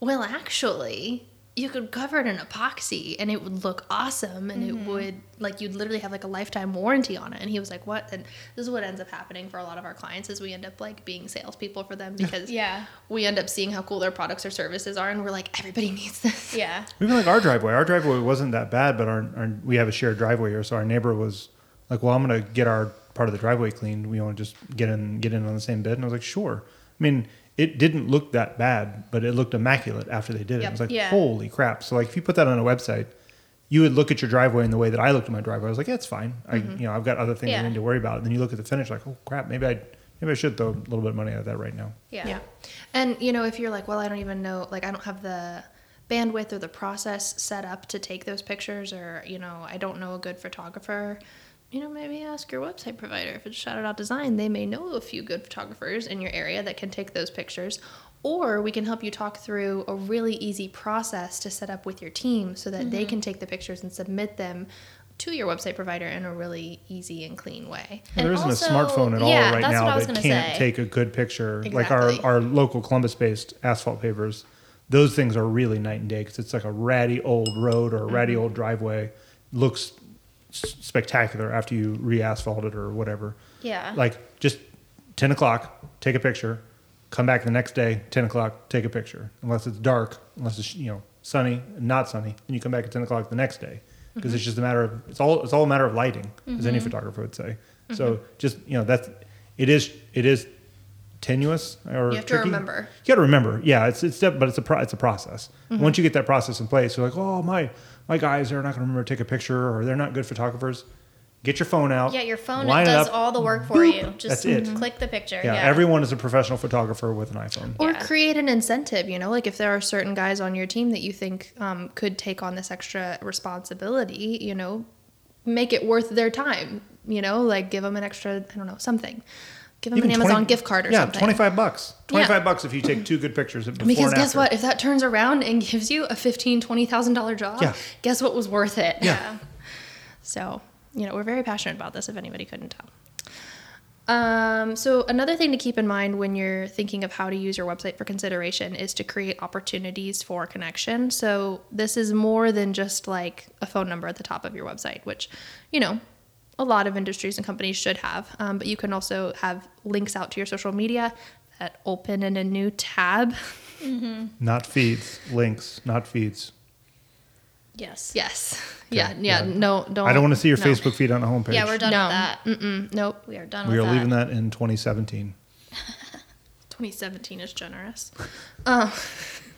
S3: "Well, actually." You could cover it in epoxy and it would look awesome and it mm-hmm. would like you'd literally have like a lifetime warranty on it. And he was like, What? And this is what ends up happening for a lot of our clients is we end up like being salespeople for them because
S1: Yeah.
S3: we end up seeing how cool their products or services are and we're like everybody needs this
S1: Yeah.
S2: Even like our driveway, our driveway wasn't that bad, but our, our we have a shared driveway here, so our neighbor was like, "Well, I'm gonna get our part of the driveway cleaned. We want to just get in get in on the same bid." And I was like, "Sure." I mean, it didn't look that bad, but it looked immaculate after they did it.
S3: Yep.
S2: I was like,
S1: Yeah.
S2: "Holy crap!" So like, if you put that on a website, you would look at your driveway in the way that I looked at my driveway. I was like, "Yeah, it's fine. I mm-hmm. you know I've got other things I need to worry about." And then you look at the finish, like, "Oh crap, maybe I maybe I should throw a little bit of money at that right now."
S1: Yeah. Yeah.
S3: and you know if you're like well i don't even know like i don't have the bandwidth or the process set up to take those pictures or you know i don't know a good photographer you know maybe ask your website provider if it's shout it out design they may know a few good photographers in your area that can take those pictures or we can help you talk through a really easy process to set up with your team so that they mm-hmm. can take the pictures and submit them to your website provider in a really easy and clean way.
S2: Well, there
S1: And
S2: isn't
S1: also-
S2: a smartphone at all
S1: yeah,
S2: right
S1: what I
S2: now that can't
S1: say.
S2: take a good picture. Like our, our local Columbus based asphalt pavers, those things are really night and day because it's like a ratty old road or a ratty mm-hmm. old driveway. Looks s- spectacular after you re-asphalt it or whatever.
S1: Yeah.
S2: Like just ten o'clock, take a picture. Come back the next day, ten o'clock, take a picture. Unless it's dark, unless it's you know sunny, and not sunny, and you come back at ten o'clock the next day because it's mm-hmm. just a matter of it's all it's all a matter of lighting, as any mm-hmm. photographer would say. So mm-hmm. just you know that's it is it is tenuous or
S3: You have to
S2: tricky.
S3: remember.
S2: You got to remember, yeah, it's it's step, but it's a pro, it's a process. Once you get that process in place, you're like, oh my my guys are not going to remember to take a picture or they're not good photographers. Get your phone out.
S1: yeah, your phone
S2: line it
S1: does
S2: up,
S1: all the work for
S2: boop,
S1: you. Just
S2: that's it.
S1: click the picture.
S2: Yeah,
S1: Yeah,
S2: everyone is a professional photographer with an iPhone.
S3: Or
S1: Yeah.
S3: create an incentive, you know, like if there are certain guys on your team that you think um, could take on this extra responsibility, you know, make it worth their time, you know, like give them an extra, I don't know, something. Give them
S2: Even
S3: an Amazon
S2: 20
S3: gift card or
S2: yeah,
S3: something.
S2: twenty five bucks.
S3: Yeah.
S2: Twenty five bucks if you take two good pictures of before
S3: Because guess
S2: after.
S3: what? If that turns around and gives you a fifteen, twenty thousand dollar job,
S2: Yeah.
S3: guess what was worth it?
S2: Yeah.
S3: So, you know, we're very passionate about this. If anybody couldn't tell. Um, so another thing to keep in mind when you're thinking of how to use your website for consideration is to create opportunities for connection. So this is more than just like a phone number at the top of your website, which, you know, a lot of industries and companies should have. Um, but you can also have links out to your social media that open in a new tab.
S2: Not feeds, links, not feeds.
S1: Yes.
S3: Yes. Yeah. Yeah.
S2: yeah.
S3: No. Don't.
S2: I don't want to see your
S3: no.
S2: Facebook feed on the homepage.
S1: Yeah, we're done
S3: no.
S1: with that.
S3: Mm-mm, nope.
S1: We are done
S2: We
S1: with
S2: are
S1: that.
S2: leaving that in 2017.
S3: 2017 is generous. Uh,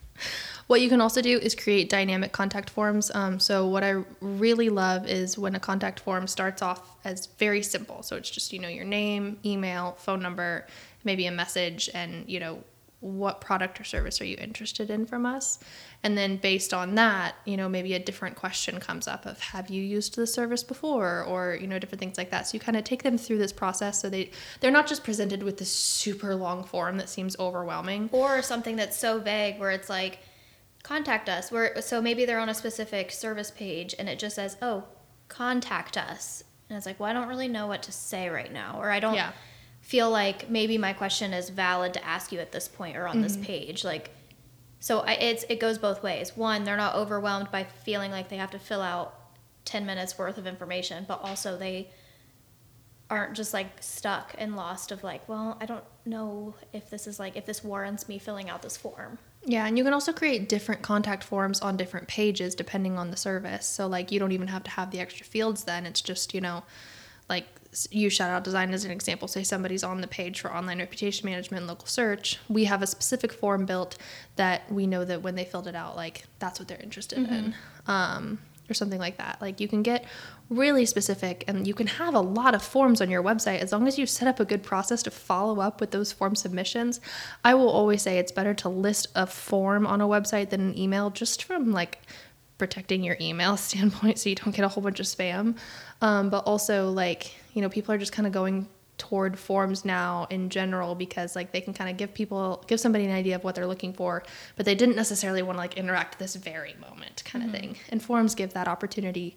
S3: what you can also do is create dynamic contact forms. Um, so what I really love is when a contact form starts off as very simple. So it's just you know your name, email, phone number, maybe a message, and you know what product or service are you interested in from us and then based on that you know maybe a different question comes up of have you used the service before or you know different things like that so you kind of take them through this process so they they're not just presented with this super long form that seems overwhelming
S1: or something that's so vague where it's like contact us. Where so maybe they're on a specific service page and it just says oh contact us. And it's like well i don't really know what to say right now or i don't
S3: Yeah.
S1: feel like maybe my question is valid to ask you at this point or on this mm-hmm. page. Like so I, it's it goes both ways. One they're not overwhelmed by feeling like they have to fill out 10 minutes worth of information but also they aren't just like stuck and lost of like well i don't know if this is like if this warrants me filling out this form
S3: Yeah, and you can also create different contact forms on different pages depending on the service. So like you don't even have to have the extra fields then. It's just, you know, like use shout out design as an example. Say somebody's on the page for online reputation management and local search. We have a specific form built that we know that when they filled it out, like that's what they're interested in. Um, or something like that. Like you can get really specific and you can have a lot of forms on your website as long as you set up a good process to follow up with those form submissions. I will always say it's better to list a form on a website than an email just from like protecting your email standpoint so you don't get a whole bunch of spam. Um, but also like, you know, people are just kind of going toward forms now in general because like they can kind of give people give somebody an idea of what they're looking for but they didn't necessarily want to like interact this very moment kind of thing and forms give that opportunity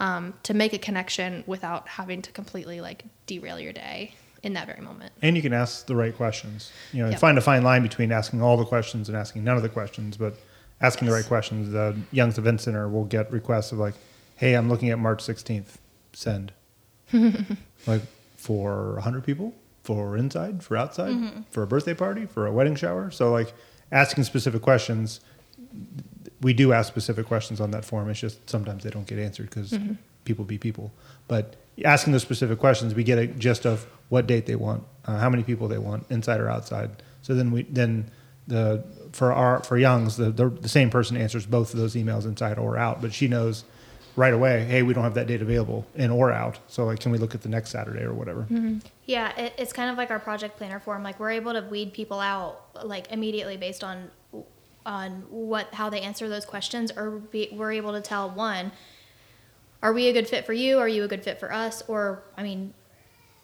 S3: um, to make a connection without having to completely like derail your day in that very moment
S2: And you can ask the right questions. You know,
S3: Yep.
S2: find a fine line between asking all the questions and asking none of the questions, but asking the right questions. The Young's Event Center will get requests of like, "Hey, I'm looking at March 16th. Send." like for 100 people, for inside, for outside,
S3: Mm-hmm.
S2: for a birthday party, for a wedding shower. So like asking specific questions. We do ask specific questions on that form. It's just sometimes they don't get answered because
S3: Mm-hmm.
S2: people be people. But asking those specific questions, we get a gist of what date they want, uh, how many people they want, inside or outside. So then we then the for our for Youngs the, the the same person answers both of those emails inside or out, but she knows right away, hey, we don't have that date available in or out. So like, can we look at the next Saturday or whatever? Mm-hmm.
S1: Yeah, it, it's kind of like our project planner form. Like we're able to weed people out like immediately based on on what how they answer those questions, or be, we're able to tell one, are we a good fit for you? Are you a good fit for us? Or I mean,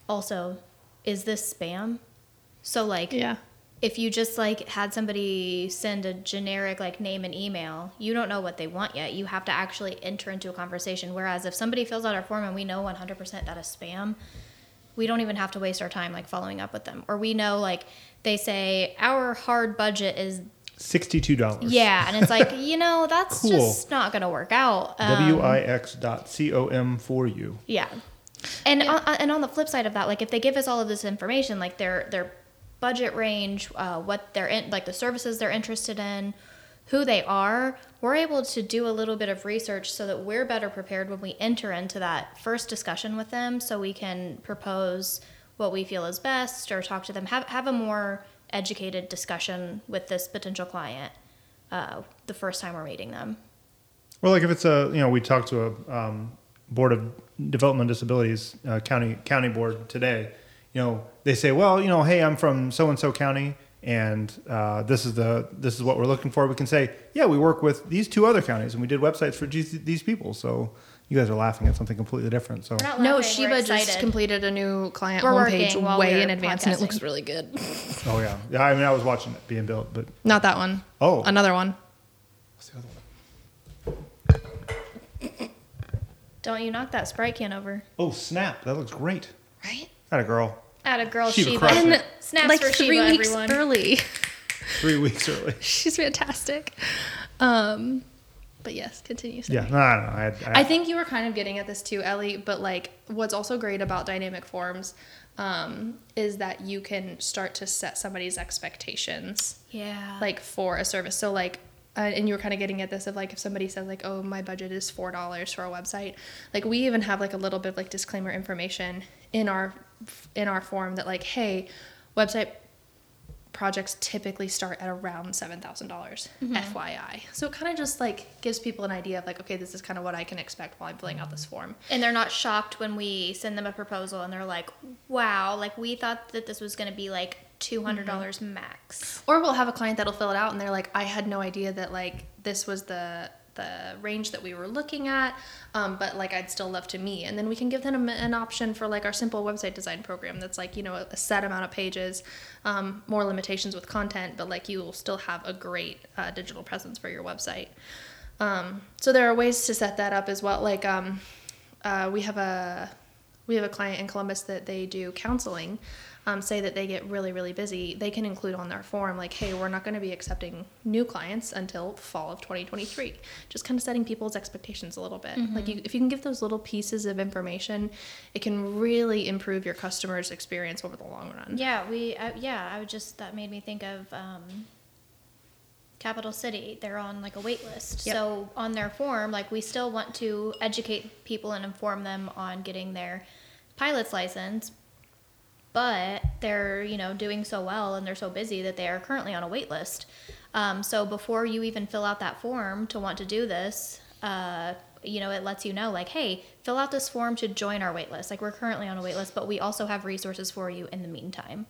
S1: also, is this spam? So like,
S3: yeah
S1: if you just like had somebody send a generic like name and email, you don't know what they want yet. You have to actually enter into a conversation. Whereas if somebody fills out our form and we know 100% that is spam, we don't even have to waste our time like following up with them. Or we know like they say our hard budget is
S2: Sixty-two dollars.
S1: Yeah, and it's like you know that's
S2: Cool.
S1: just not going to work out. Um,
S2: W-I-X dot C-O-M for you.
S1: Yeah, and On, and on the flip side of that, like if they give us all of this information, like their their budget range, uh, what they're in, like the services they're interested in, who they are, we're able to do a little bit of research so that we're better prepared when we enter into that first discussion with them, so we can propose what we feel is best or talk to them, have have a more educated discussion with this potential client uh, the first time we're meeting them.
S2: Well, like if it's a, you know, we talked to a um, board of development disabilities uh, county county board today. You know, they say, well, you know, hey, I'm from so and so county, and uh, this is the this is what we're looking for. We can say, yeah, we work with these two other counties, and we did websites for these, these people. So you guys are laughing at something completely different. So
S1: We're
S3: No,
S1: laughing,
S3: Sheba just completed a new client
S1: We're
S3: homepage way in advance, and it looks really good.
S2: oh yeah, yeah. I mean, I was watching it being built, but
S3: Not that one.
S2: Oh.
S3: another one.
S2: what's the other one?
S1: Don't you knock that Sprite can over.
S2: Oh snap! That looks great.
S3: Right?
S2: Had a girl.
S1: At a girl
S2: Sheba
S1: Sheba.
S2: crushed it.
S3: And
S1: Snaps
S3: like
S1: for
S3: three
S1: Sheba,
S3: weeks
S1: everyone.
S3: early.
S2: Three weeks early.
S3: She's fantastic. Um, but yes, continue. sorry.
S2: Yeah, no, I. I, I,
S3: I think you were kind of getting at this too, Elli. But like, what's also great about dynamic forms um, is that you can start to set somebody's expectations,
S1: Yeah.
S3: like for a service. So like, uh, and you were kind of getting at this of like if somebody says like, oh, my budget is four dollars for a website. Like we even have like a little bit of like disclaimer information in our in our form that like, hey, website projects typically start at around seven thousand dollars, mm-hmm. FYI. So it kind of just like gives people an idea of like, okay, this is kind of what I can expect while I'm filling out this form.
S1: and they're not shocked when we send them a proposal and they're like, wow, like we thought that this was going to be like $200 mm-hmm. dollars max.
S3: Or we'll have a client that'll fill it out and they're like, I had no idea that like this was the the range that we were looking at, um, but like I'd still love to meet. And then we can give them an option for like our simple website design program that's like you know a set amount of pages, um, more limitations with content, but like you will still have a great uh, digital presence for your website. Um, so there are ways to set that up as well. Like um, uh, we have a we have a client in Columbus that they do counseling. Um, say that they get really really busy, they can include on their form like, hey, we're not going to be accepting new clients until fall of 2023. Just kind of setting people's expectations a little bit. Like you, if you can give those little pieces of information, it can really improve your customer's experience over the long run.
S1: Yeah, we, uh, yeah, I would just, that made me think of um, Capital City. They're on like a wait list.
S3: Yep.
S1: So on their form, like we still want to educate people and inform them on getting their pilot's license, but they're you know doing so well and they're so busy that they are currently on a wait list. Um, so before you even fill out that form to want to do this, uh, you know it lets you know like, hey, fill out this form to join our wait list. Like we're currently on a wait list, but we also have resources for you in the meantime.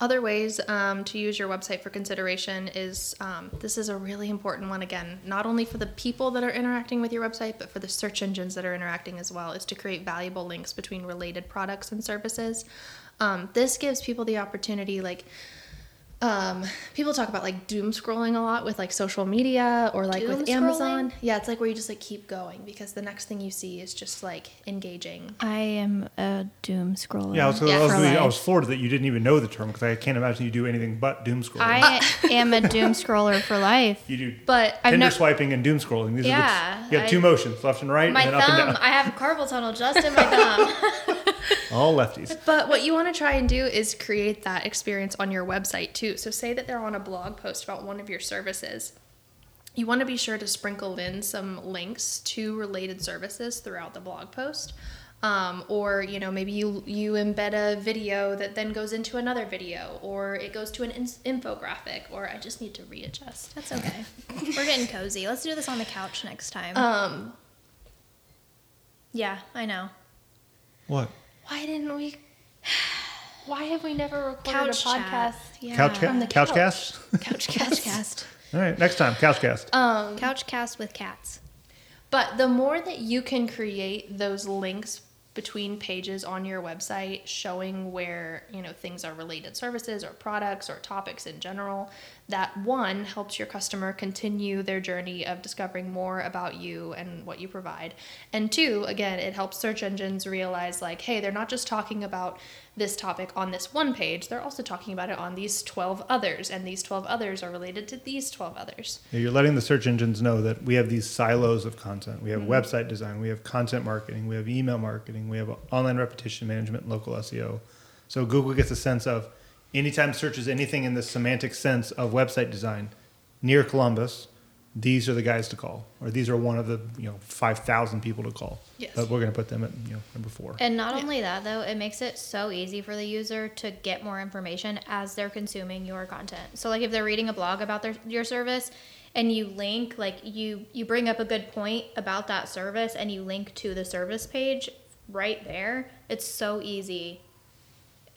S3: Other ways um, to use your website for consideration is um, this is a really important one again, not only for the people that are interacting with your website, but for the search engines that are interacting as well, is to create valuable links between related products and services. Um, this gives people the opportunity, like, um, people talk about like doom scrolling a lot with like social media or like with
S1: Doom
S3: Amazon.
S1: scrolling?
S3: Yeah, it's like where you just like keep going because the next thing you see is just like engaging.
S1: I am a doom scroller.
S2: yeah, I was,
S3: Yeah,
S2: I, was,
S1: for
S2: I was floored that you didn't even know the term because I can't imagine you do anything but doom scrolling.
S1: I am a doom scroller for life.
S2: you do
S3: But
S1: I've
S2: Tinder
S1: nev-
S2: swiping and doom scrolling. These
S1: Yeah,
S2: are the, you have
S1: I-
S2: two motions, left and right,
S1: My
S2: and then up and
S1: thumb,
S2: down.
S1: I have a carpal tunnel just in my thumb.
S2: All lefties.
S3: But what you want to try and do is create that experience on your website too. So, say that they're on a blog post about one of your services. You want to be sure to sprinkle in some links to related services throughout the blog post. Um, or you know maybe you you embed a video that then goes into another video or it goes to an ins- infographic or i just need to readjust
S1: That's okay. We're getting cozy. Let's do this on the couch next time.
S3: um,
S1: yeah, I know.
S2: What?
S3: Why didn't we why have we never recorded
S1: Couch
S3: a podcast.
S1: Yeah.
S2: Couch,
S3: From the
S2: ca- couch
S3: couch.
S2: cast?
S3: couch
S1: Couchcast.
S2: All right, next time, couchcast.
S3: um,
S1: Couchcast with cats.
S3: But the more that you can create those links between pages on your website showing where, you know, things are related services or products or topics in general, that one helps your customer continue their journey of discovering more about you and what you provide. And two, again, it helps search engines realize like, hey, they're not just talking about this topic on this one page, they're also talking about it on these 12 others, and these 12 others are related to these 12 others.
S2: Yeah, You're letting the search engines know that we have these silos of content. We have mm-hmm. website design, we have content marketing, we have email marketing, we have online reputation management, local SEO. So Google gets a sense of anytime searches anything in the semantic sense of website design near Columbus, these are the guys to call, or these are one of the you know five thousand people to call.
S3: Yes.
S2: But we're going to put them at you know number four.
S1: And not
S3: Yeah.
S1: only that, though, it makes it so easy for the user to get more information as they're consuming your content. So, like if they're reading a blog about their your service, and you link, like you you bring up a good point about that service, and you link to the service page right there. It's so easy.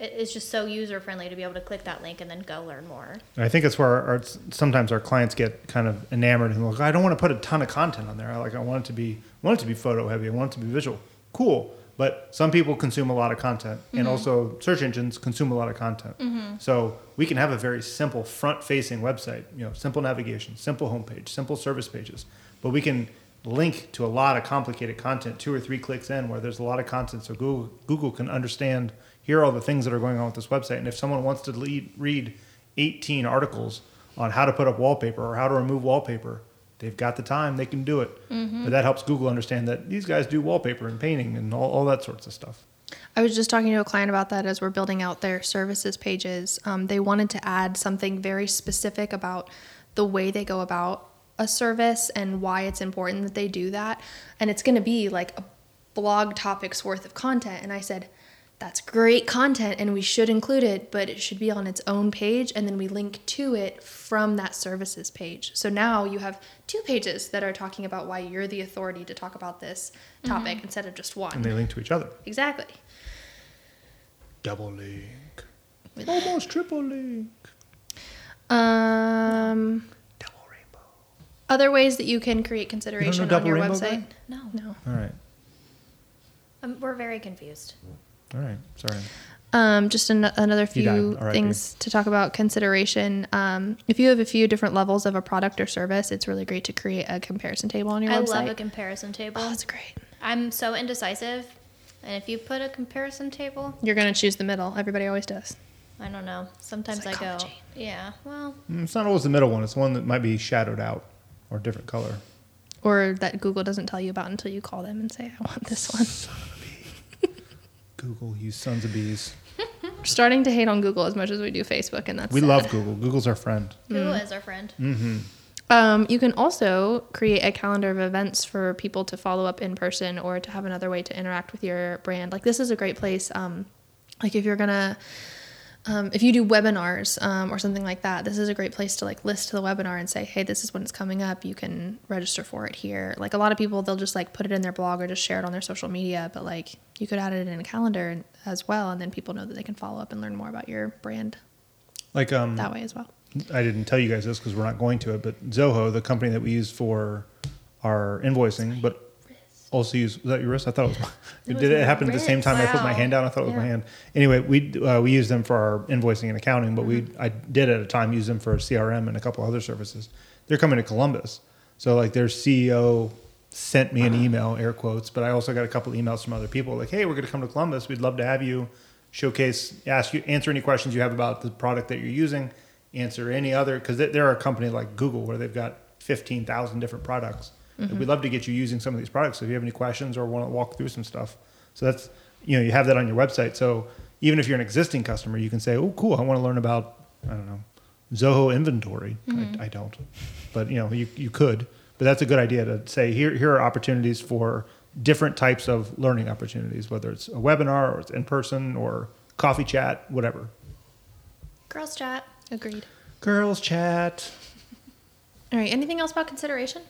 S1: It- It's just so user friendly to be able to click that link and then go learn more.
S2: I think it's where our, our, sometimes our clients get kind of enamored and look. I don't want to put a ton of content on there. I like I want it to be want it to be photo heavy. I want it to be visual. Cool. But some people consume a lot of content, and mm-hmm. also search engines consume a lot of content. Mm-hmm. So we can have a very simple front-facing website. You know, simple navigation, simple homepage, simple service pages. But we can link to a lot of complicated content, two or three clicks in, where there's a lot of content. So Google Google can understand here are all the things that are going on with this website. And if someone wants to lead, read 18 articles on how to put up wallpaper or how to remove wallpaper, they've got the time, they can do it. But that helps Google understand that these guys do wallpaper and painting and all, all that sorts of stuff.
S3: I was just talking to a client about that as we're building out their services pages. Um, they wanted to add something very specific about the way they go about a service and why it's important that they do that. And it's going to be like a blog topics worth of content. And I said, that's great content and we should include it, but it should be on its own page and then we link to it from that services page. So now you have two pages that are talking about why you're the authority to talk about this topic instead of just one.
S2: And they link to each other.
S3: exactly.
S2: Double link. Almost triple link.
S3: Um,
S2: Double rainbow.
S3: other ways that you can create consideration on your website.
S2: Guy?
S1: No,
S3: No.
S2: All right.
S1: um, we're very confused.
S2: All right. Sorry.
S3: Um, just an- another few
S2: R.I.P.
S3: things to talk about consideration. Um, if you have a few different levels of a product or service, it's really great to create a comparison table on your
S1: I
S3: website.
S1: love a comparison table.
S3: oh, that's great.
S1: I'm so indecisive, and if you put a comparison table,
S3: You're gonna choose the middle. Everybody always does.
S1: I don't know. Sometimes I go, yeah, well,
S2: Mm, It's not always the middle one. It's the one that might be shadowed out or different color.
S3: Or that Google doesn't tell you about until you call them and say, "I want this one."
S2: Google, you sons of bees.
S3: We're starting to hate on Google as much as we do Facebook, and that's
S2: We
S3: sad.
S2: love Google. Google's our friend.
S1: Google is our friend.
S3: Um, you can also create a calendar of events for people to follow up in person or to have another way to interact with your brand. Like this is a great place. Um, like if you're gonna, um, if you do webinars um, or something like that, this is a great place to like list the webinar and say, hey, this is when it's coming up. You can register for it here. Like a lot of people, they'll just like put it in their blog or just share it on their social media. But like you could add it in a calendar as well, and then people know that they can follow up and learn more about your brand
S2: Like um,
S3: that way as well.
S2: I didn't tell you guys this because we're not going to it, but Zoho, the company that we use for our invoicing, but also use was that your wrist? I thought it was.
S1: It
S2: did it happen at the same
S1: wrist.
S2: time I put my hand down? I thought it was my hand. Anyway, we uh, we use them for our invoicing and accounting, but we I did at a time use them for CRM and a couple other services. They're coming to Columbus, so like their CEO sent me an email, air quotes, but I also got a couple emails from other people like, hey, we're going to come to Columbus. We'd love to have you showcase, ask you, answer any questions you have about the product that you're using, answer any other, because they're a company like Google where they've got 15,000 different products. Mm-hmm. We'd love to get you using some of these products. So if you have any questions or want to walk through some stuff. So that's, you know, you have that on your website. So even if you're an existing customer, you can say, oh, cool, I want to learn about, I don't know, Zoho inventory. Mm-hmm. I, I don't, but you know, you, you could, but that's a good idea to say, here, here are opportunities for different types of learning opportunities, whether it's a webinar or it's in person or coffee chat, whatever.
S1: Girls chat.
S3: Agreed.
S2: Girls chat.
S3: All right. Anything else about consideration?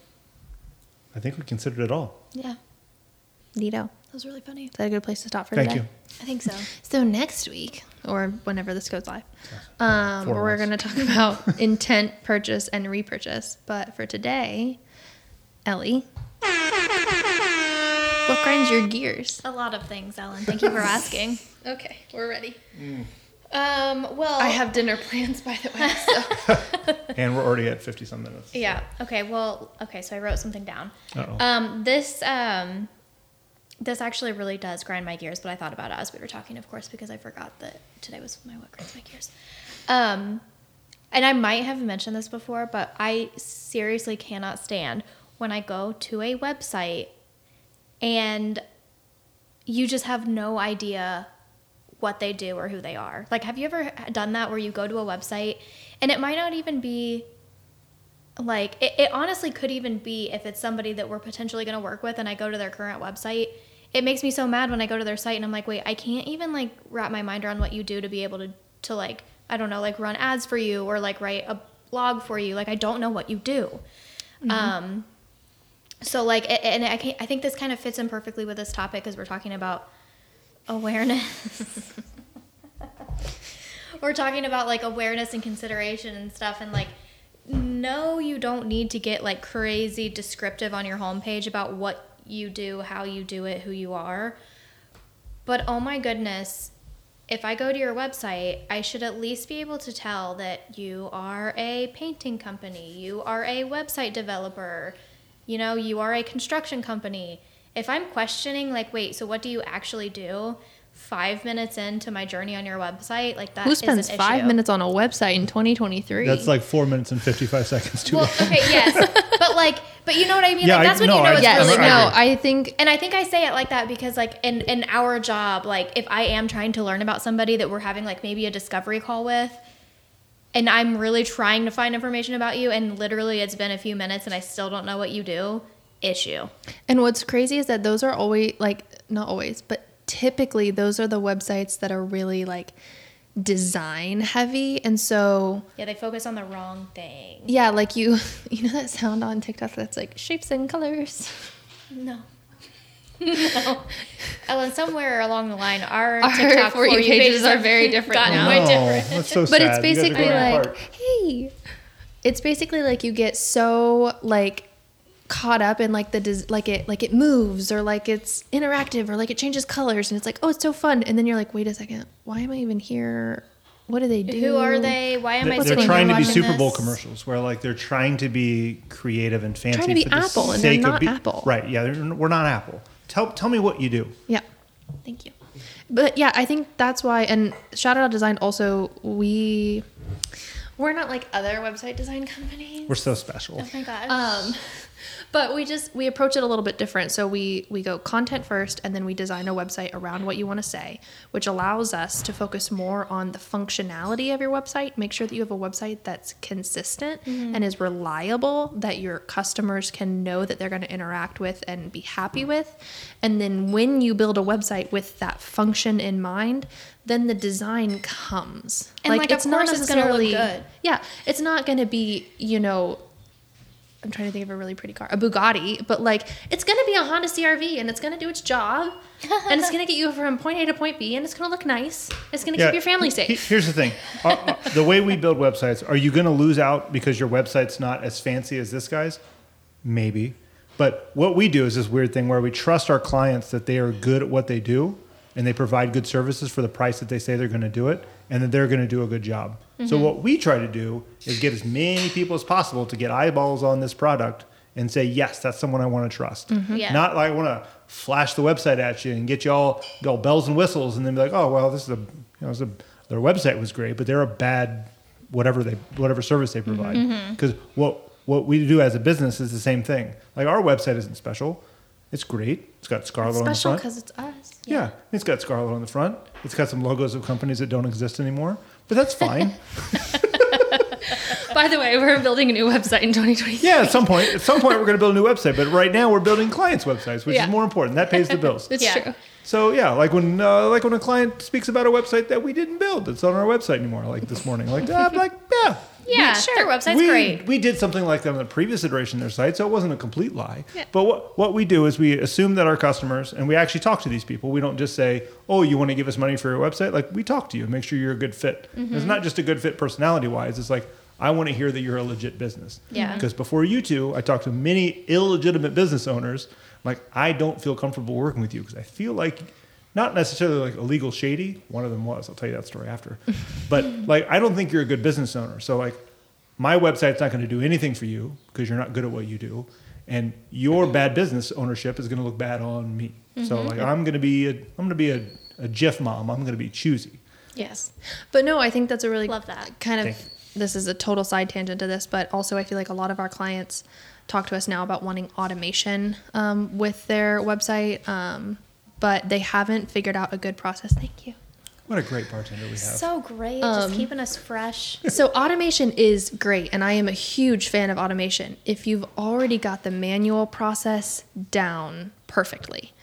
S2: I think we considered it all.
S1: Yeah,
S3: Neato.
S1: that was really funny.
S3: Is that a good place to stop for
S2: Thank
S3: today?
S2: Thank you.
S1: I think so.
S3: So next week, or whenever this goes live, um, we're
S2: months.
S3: going to talk about intent, purchase, and repurchase. But for today, Elli, what grinds your gears?
S1: A lot of things, Ellen. Thank you for asking.
S3: Okay, we're ready.
S1: Um, well,
S3: I have dinner plans, by the way. So.
S2: And we're already at 50 some minutes.
S1: Yeah. Okay. Well. Okay. So I wrote something down.
S2: Uh-oh.
S1: Um. This. Um. This actually really does grind my gears, but I thought about it as we were talking, of course, because I forgot that today was my what grinds my gears. Um, and I might have mentioned this before, but I seriously cannot stand when I go to a website and you just have no idea what they do or who they are. Like, have you ever done that where you go to a website and it might not even be like, it, it honestly could even be if it's somebody that we're potentially going to work with and I go to their current website. It makes me so mad when I go to their site and I'm like, wait, I can't even like wrap my mind around what you do to be able to, to like, I don't know, like run ads for you or like write a blog for you. Like, I don't know what you do. Um, so like, and I, I think this kind of fits in perfectly with this topic because we're talking about awareness. we're talking about like awareness and consideration and stuff, and like, no, you don't need to get like crazy descriptive on your homepage about what you do, how you do it, who you are. But oh my goodness, if I go to your website, I should at least be able to tell that you are a painting company, you are a website developer, you know, you are a construction company. If I'm questioning, like, wait, so what do you actually do? Five minutes into my journey on your website, like that.
S3: Who spends
S1: an
S3: five
S1: issue.
S3: minutes on a website in 2023?
S2: That's like four minutes and 55 seconds too
S1: Well,
S2: long.
S1: okay, yes, but like, but you know what I mean.
S2: Yeah,
S1: like,
S2: I-
S1: that's when
S2: no,
S1: you know
S2: I-
S1: it's
S3: yes,
S1: really
S2: I
S3: no,
S1: bad.
S3: I think
S1: And I think I say it like that because, like, in, in our job, like, if I am trying to learn about somebody that we're having, like, maybe a discovery call with, and I'm really trying to find information about you, and literally it's been a few minutes and I still don't know what you do, issue.
S3: And what's crazy is that those are always like not always, but typically those are the websites that are really like design heavy. And so
S1: Yeah, they focus on the wrong thing.
S3: yeah, like you you know that sound on TikTok that's like shapes and colors.
S1: No. no. Ellen, somewhere along the line, our,
S3: Our
S1: TikTok
S3: For You pages are very different
S1: gotten
S3: now.
S1: way
S2: no,
S1: different.
S2: that's so
S3: But it's
S2: sad. You guys are
S3: basically like
S2: apart.
S3: hey. It's basically like you get so like caught up in like the des- like it like it moves or like it's interactive or like it changes colors and it's like oh it's so fun and then you're like wait a second why am I even here what do they do
S1: Who are they? Why am I
S2: They're,
S1: sitting
S2: they're trying to be Super Bowl
S1: this?
S2: commercials where like they're trying to be creative and fancy.
S3: Trying to be
S2: for the
S3: Apple, and they're
S2: sake of
S3: not
S2: be-
S3: Apple.
S2: Right? Yeah, we're not Apple. Tell tell me what you do.
S3: Yeah. Thank you. But yeah, I think that's why and Shout Out Design also we we're not like other website design companies.
S2: We're so special.
S1: Oh my gosh.
S3: Um but we just we approach it a little bit different. So we we go content first and then we design a website around what you want to say, which allows us to focus more on the functionality of your website, make sure that you have a website that's consistent mm-hmm. and is reliable that your customers can know that they're going to interact with and be happy with. And then when you build a website with that function in mind, then the design comes.
S1: And, like, course it's gonna look good.
S3: Yeah, it's not going to be, you know, I'm trying to think of a really pretty car, a Bugatti, but like it's going to be a Honda CRV and it's going to do its job and it's going to get you from point A to point B and it's going to look nice. It's going to keep your family safe.
S2: Here's the thing: the way we build websites, are you going to lose out because your website's not as fancy as this guy's? Maybe, but what we do is this weird thing where we trust our clients that they are good at what they do and they provide good services for the price that they say they're going to do it, and that they're going to do a good job. So
S3: Mm-hmm.
S2: what we try to do is get as many people as possible to get eyeballs on this product and say, yes, that's someone I want to trust.
S3: Mm-hmm.
S1: Yeah.
S2: Not like I want to flash the website at you and get you all, all bells and whistles and then be like, oh, well, this is a, you know, it's a, their website was great, but they're a bad whatever they whatever service they provide.
S3: Mm-hmm.
S2: Because what what we do as a business is the same thing. Like our website isn't special. It's great. It's got Scarlet on the front.
S3: Special
S2: front.
S3: because it's us.
S2: Yeah, it's got Scarlet on the front. It's got some logos of companies that don't exist anymore, but that's fine.
S3: By the way, we're building a new website in 2023.
S2: yeah, at some point, at some point, we're going to build a new website. But right now, we're building clients' websites, which
S3: Yeah.
S2: is more important. That pays the bills.
S3: It's
S1: Yeah.
S3: true.
S2: So yeah, like when uh, like when a client speaks about a website that we didn't build, that's on our website anymore. Like this morning, like ah, I'm like yeah,
S1: yeah,
S3: sure.
S1: their website's
S2: we,
S1: great.
S2: We did something like that on the previous iteration of their site, so it wasn't a complete lie.
S3: Yeah.
S2: But what, what we do is we assume that our customers, and we actually talk to these people. We don't just say, oh, you want to give us money for your website? Like, we talk to you, make sure you're a good fit.
S1: Mm-hmm.
S2: It's not just a good fit personality wise, it's like, I want to hear that you're a legit business.
S1: Yeah.
S2: Because before you two, I talked to many illegitimate business owners. Like, I don't feel comfortable working with you because I feel like not necessarily like illegal shady. One of them was. I'll tell you that story after. but like, I don't think you're a good business owner. So like, my website's not going to do anything for you because you're not good at what you do, and your bad business ownership is going to look bad on me. So like, I'm going to be a, I'm going to be a, a Jif mom. I'm going to be choosy.
S3: Yes. But no, I think that's a really
S1: Love that.
S3: kind of this is a total side tangent to this, but also I feel like a lot of our clients talk to us now about wanting automation um, with their website, um, but they haven't figured out a good process. Thank you.
S2: What a great bartender we have.
S1: So great,
S3: Um,
S1: just keeping us fresh.
S3: So automation is great, and I am a huge fan of automation. If you've already got the manual process down perfectly,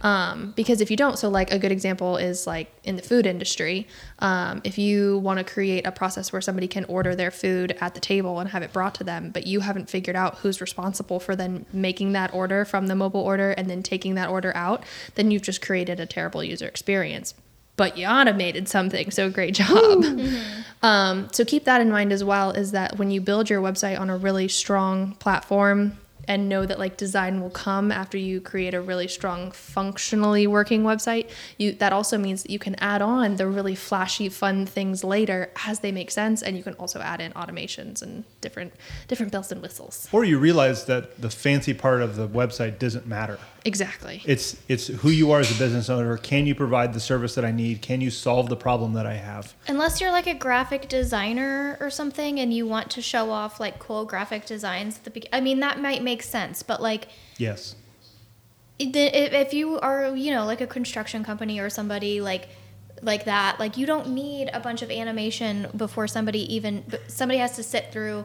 S3: um, because if you don't, so like a good example is like in the food industry, um, if you want to create a process where somebody can order their food at the table and have it brought to them, but you haven't figured out who's responsible for then making that order from the mobile order and then taking that order out, then you've just created a terrible user experience. But you automated something, so great job. Um, so keep that in mind as well. Is that when you build your website on a really strong platform and know that like design will come after you create a really strong functionally working website you that also means that you can add on the really flashy fun things later as they make sense and you can also add in automations and different different bells and whistles
S2: Or you realize that the fancy part of the website doesn't matter.
S3: Exactly
S2: It's it's who you are as a business owner. Can you provide the service that I need? Can you solve the problem that I have?
S1: Unless you're like a graphic designer or something and you want to show off like cool graphic designs at the beginning. I mean, that might make sense, but like
S2: Yes.
S1: if if you are, you know, like a construction company or somebody like like that, like you don't need a bunch of animation before somebody even somebody has to sit through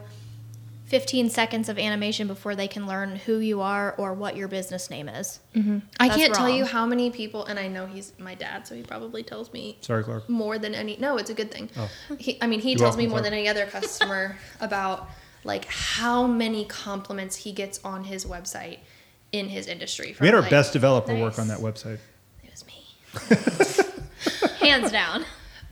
S1: 15 seconds of animation before they can learn who you are or what your business name is.
S3: Mm-hmm.
S1: i
S3: can't tell you how many people and i know he's my dad so he probably tells me
S2: Sorry, Clark.
S3: more than any no it's a good thing
S2: Oh.
S3: he, i mean he
S2: You're
S3: tells me more
S2: Clark.
S3: than any other customer about like how many compliments he gets on his website in his industry from,
S2: We had our
S3: like,
S2: best developer work on that website.
S3: it was me
S1: Hands down.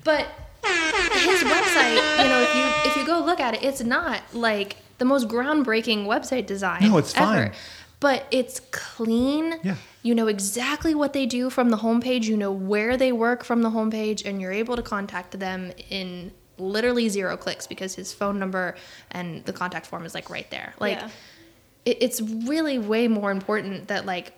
S3: but his website you know if you if you go look at it it's not like the most groundbreaking website design
S2: No, it's
S3: ever.
S2: fine.
S3: but it's clean
S2: Yeah.
S3: you know exactly what they do from the homepage you know where they work from the homepage and you're able to contact them in literally zero clicks because his phone number and the contact form is like right there like
S1: Yeah.
S3: it, it's really way more important that like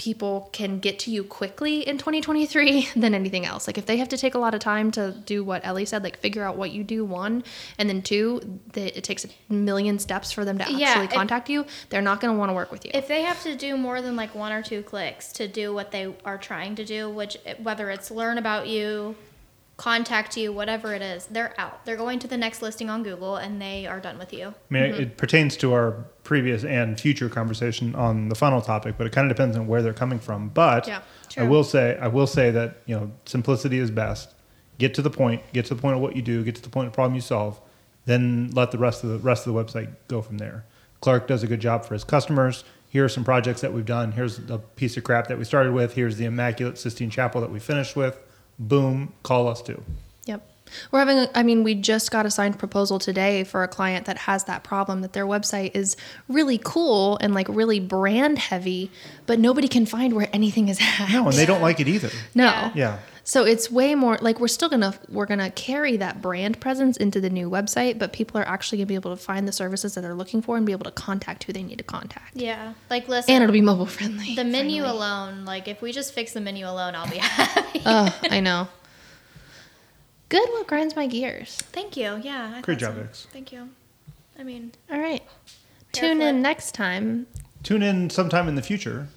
S3: people can get to you quickly in 2023 than anything else. Like if they have to take a lot of time to do what Elli said like figure out what you do one and then two that it takes a million steps for them to actually
S1: Yeah, if-
S3: contact you they're not going to want to work with you.
S1: If they have to do more than like one or two clicks to do what they are trying to do, which whether it's learn about you, contact you, whatever it is, they're out. They're going to the next listing on Google and they are done with you.
S2: I mean, it pertains to our previous and future conversation on the funnel topic, but it kind of depends on where they're coming from. But
S3: Yeah,
S2: I will say, I will say that you know, simplicity is best. Get to the point. Get to the point of what you do. Get to the point of the problem you solve. Then let the rest of the rest of the website go from there. Clark does a good job for his customers. Here are some projects that we've done. Here's the piece of crap that we started with. Here's the Immaculate Sistine Chapel that we finished with. Boom, call us too.
S3: Yep. We're having, a, I mean, we just got a signed proposal today for a client that has that problem that their website is really cool and like really brand heavy, but nobody can find where anything is at.
S2: No, and they don't like it either.
S3: No.
S1: Yeah.
S2: Yeah.
S3: So it's way more like we're still gonna we're gonna carry that brand presence into the new website, but people are actually gonna be able to find the services that they're looking for and be able to contact who they need to contact.
S1: Yeah. Like listen,
S3: And it'll be mobile friendly.
S1: the menu
S3: finally.
S1: alone, like if we just fix the menu alone, I'll be happy.
S3: Oh, I know. Good what grinds my gears.
S1: Thank you. Yeah. I
S2: Great job,
S1: so.
S2: Vix.
S1: Thank you. I mean,
S3: All right. Tune
S1: Barefoot.
S3: in next time.
S2: Tune in sometime in the future.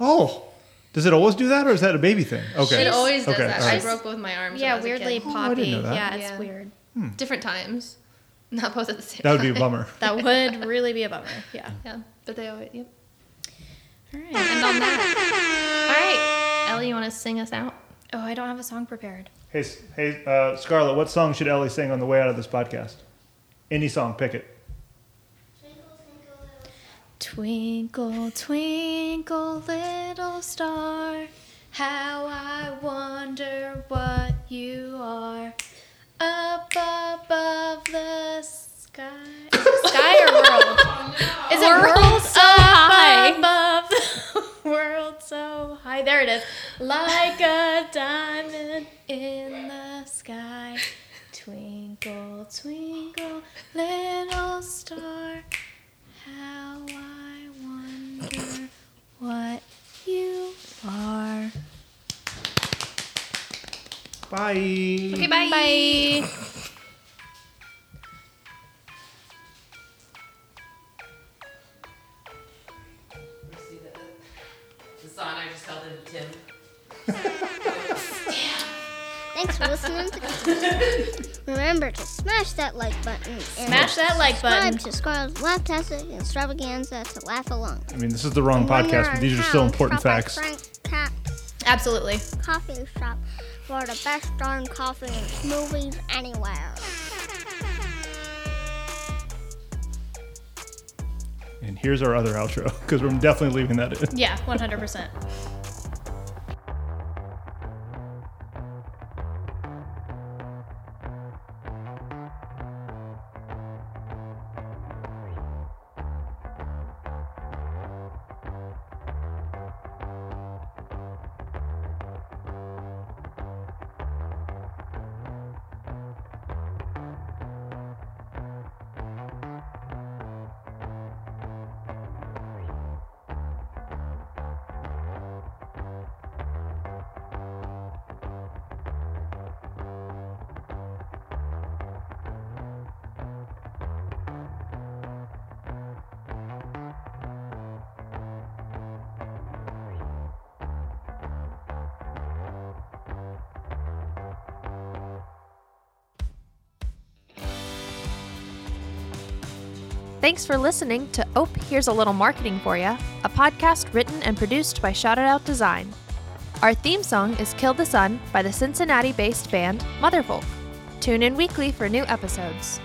S2: oh, does it always do that, or is that a baby thing? Okay.
S3: It always does
S2: Okay,
S3: that.
S2: all
S3: I broke both my arms. when I
S1: yeah,
S3: was a
S1: weirdly
S3: kid.
S2: Oh, I
S1: poppy.
S2: didn't know that.
S1: Yeah, it's
S3: Yeah.
S1: weird. Hmm.
S3: different times, not both at the same time.
S2: That would
S3: time.
S2: be a bummer.
S1: That would really be a bummer. Yeah. Hmm.
S3: Yeah, but they always. Yep.
S1: All right.
S3: And on that. All right, Elli, you want to sing us out?
S1: Oh, I don't have a song prepared.
S2: Hey, hey, uh, Scarlett, what song should Elli sing on the way out of this podcast? Any song, pick it.
S1: Twinkle, twinkle, little star, how I wonder what you are up above the sky. Is it sky or world? Is it
S3: World
S1: world
S3: so high.
S1: above world so high? There it is. Like a diamond in the sky. Twinkle, twinkle, little star. How I wonder what you are.
S2: Bye.
S3: Okay, bye.
S4: See sign I just held into Tim.
S5: Thanks for listening to Remember to smash that like button and
S1: Smash that like button.
S5: subscribe to Scarlett's Laughtastic Extravaganza to laugh along.
S2: I mean, this is the wrong
S5: And
S2: podcast, but these are still important facts.
S5: Frank
S1: Absolutely.
S5: Coffee Shop for the best darn coffee and smoothies anywhere.
S2: And here's our other outro because we're definitely leaving that in.
S1: Yeah, 100%.
S3: Thanks for listening to Ope Here's a Little Marketing for You, a podcast written and produced by Shout It Out Design. Our theme song is Kill the Sun by the Cincinnati based band Motherfolk. Tune in weekly for new episodes.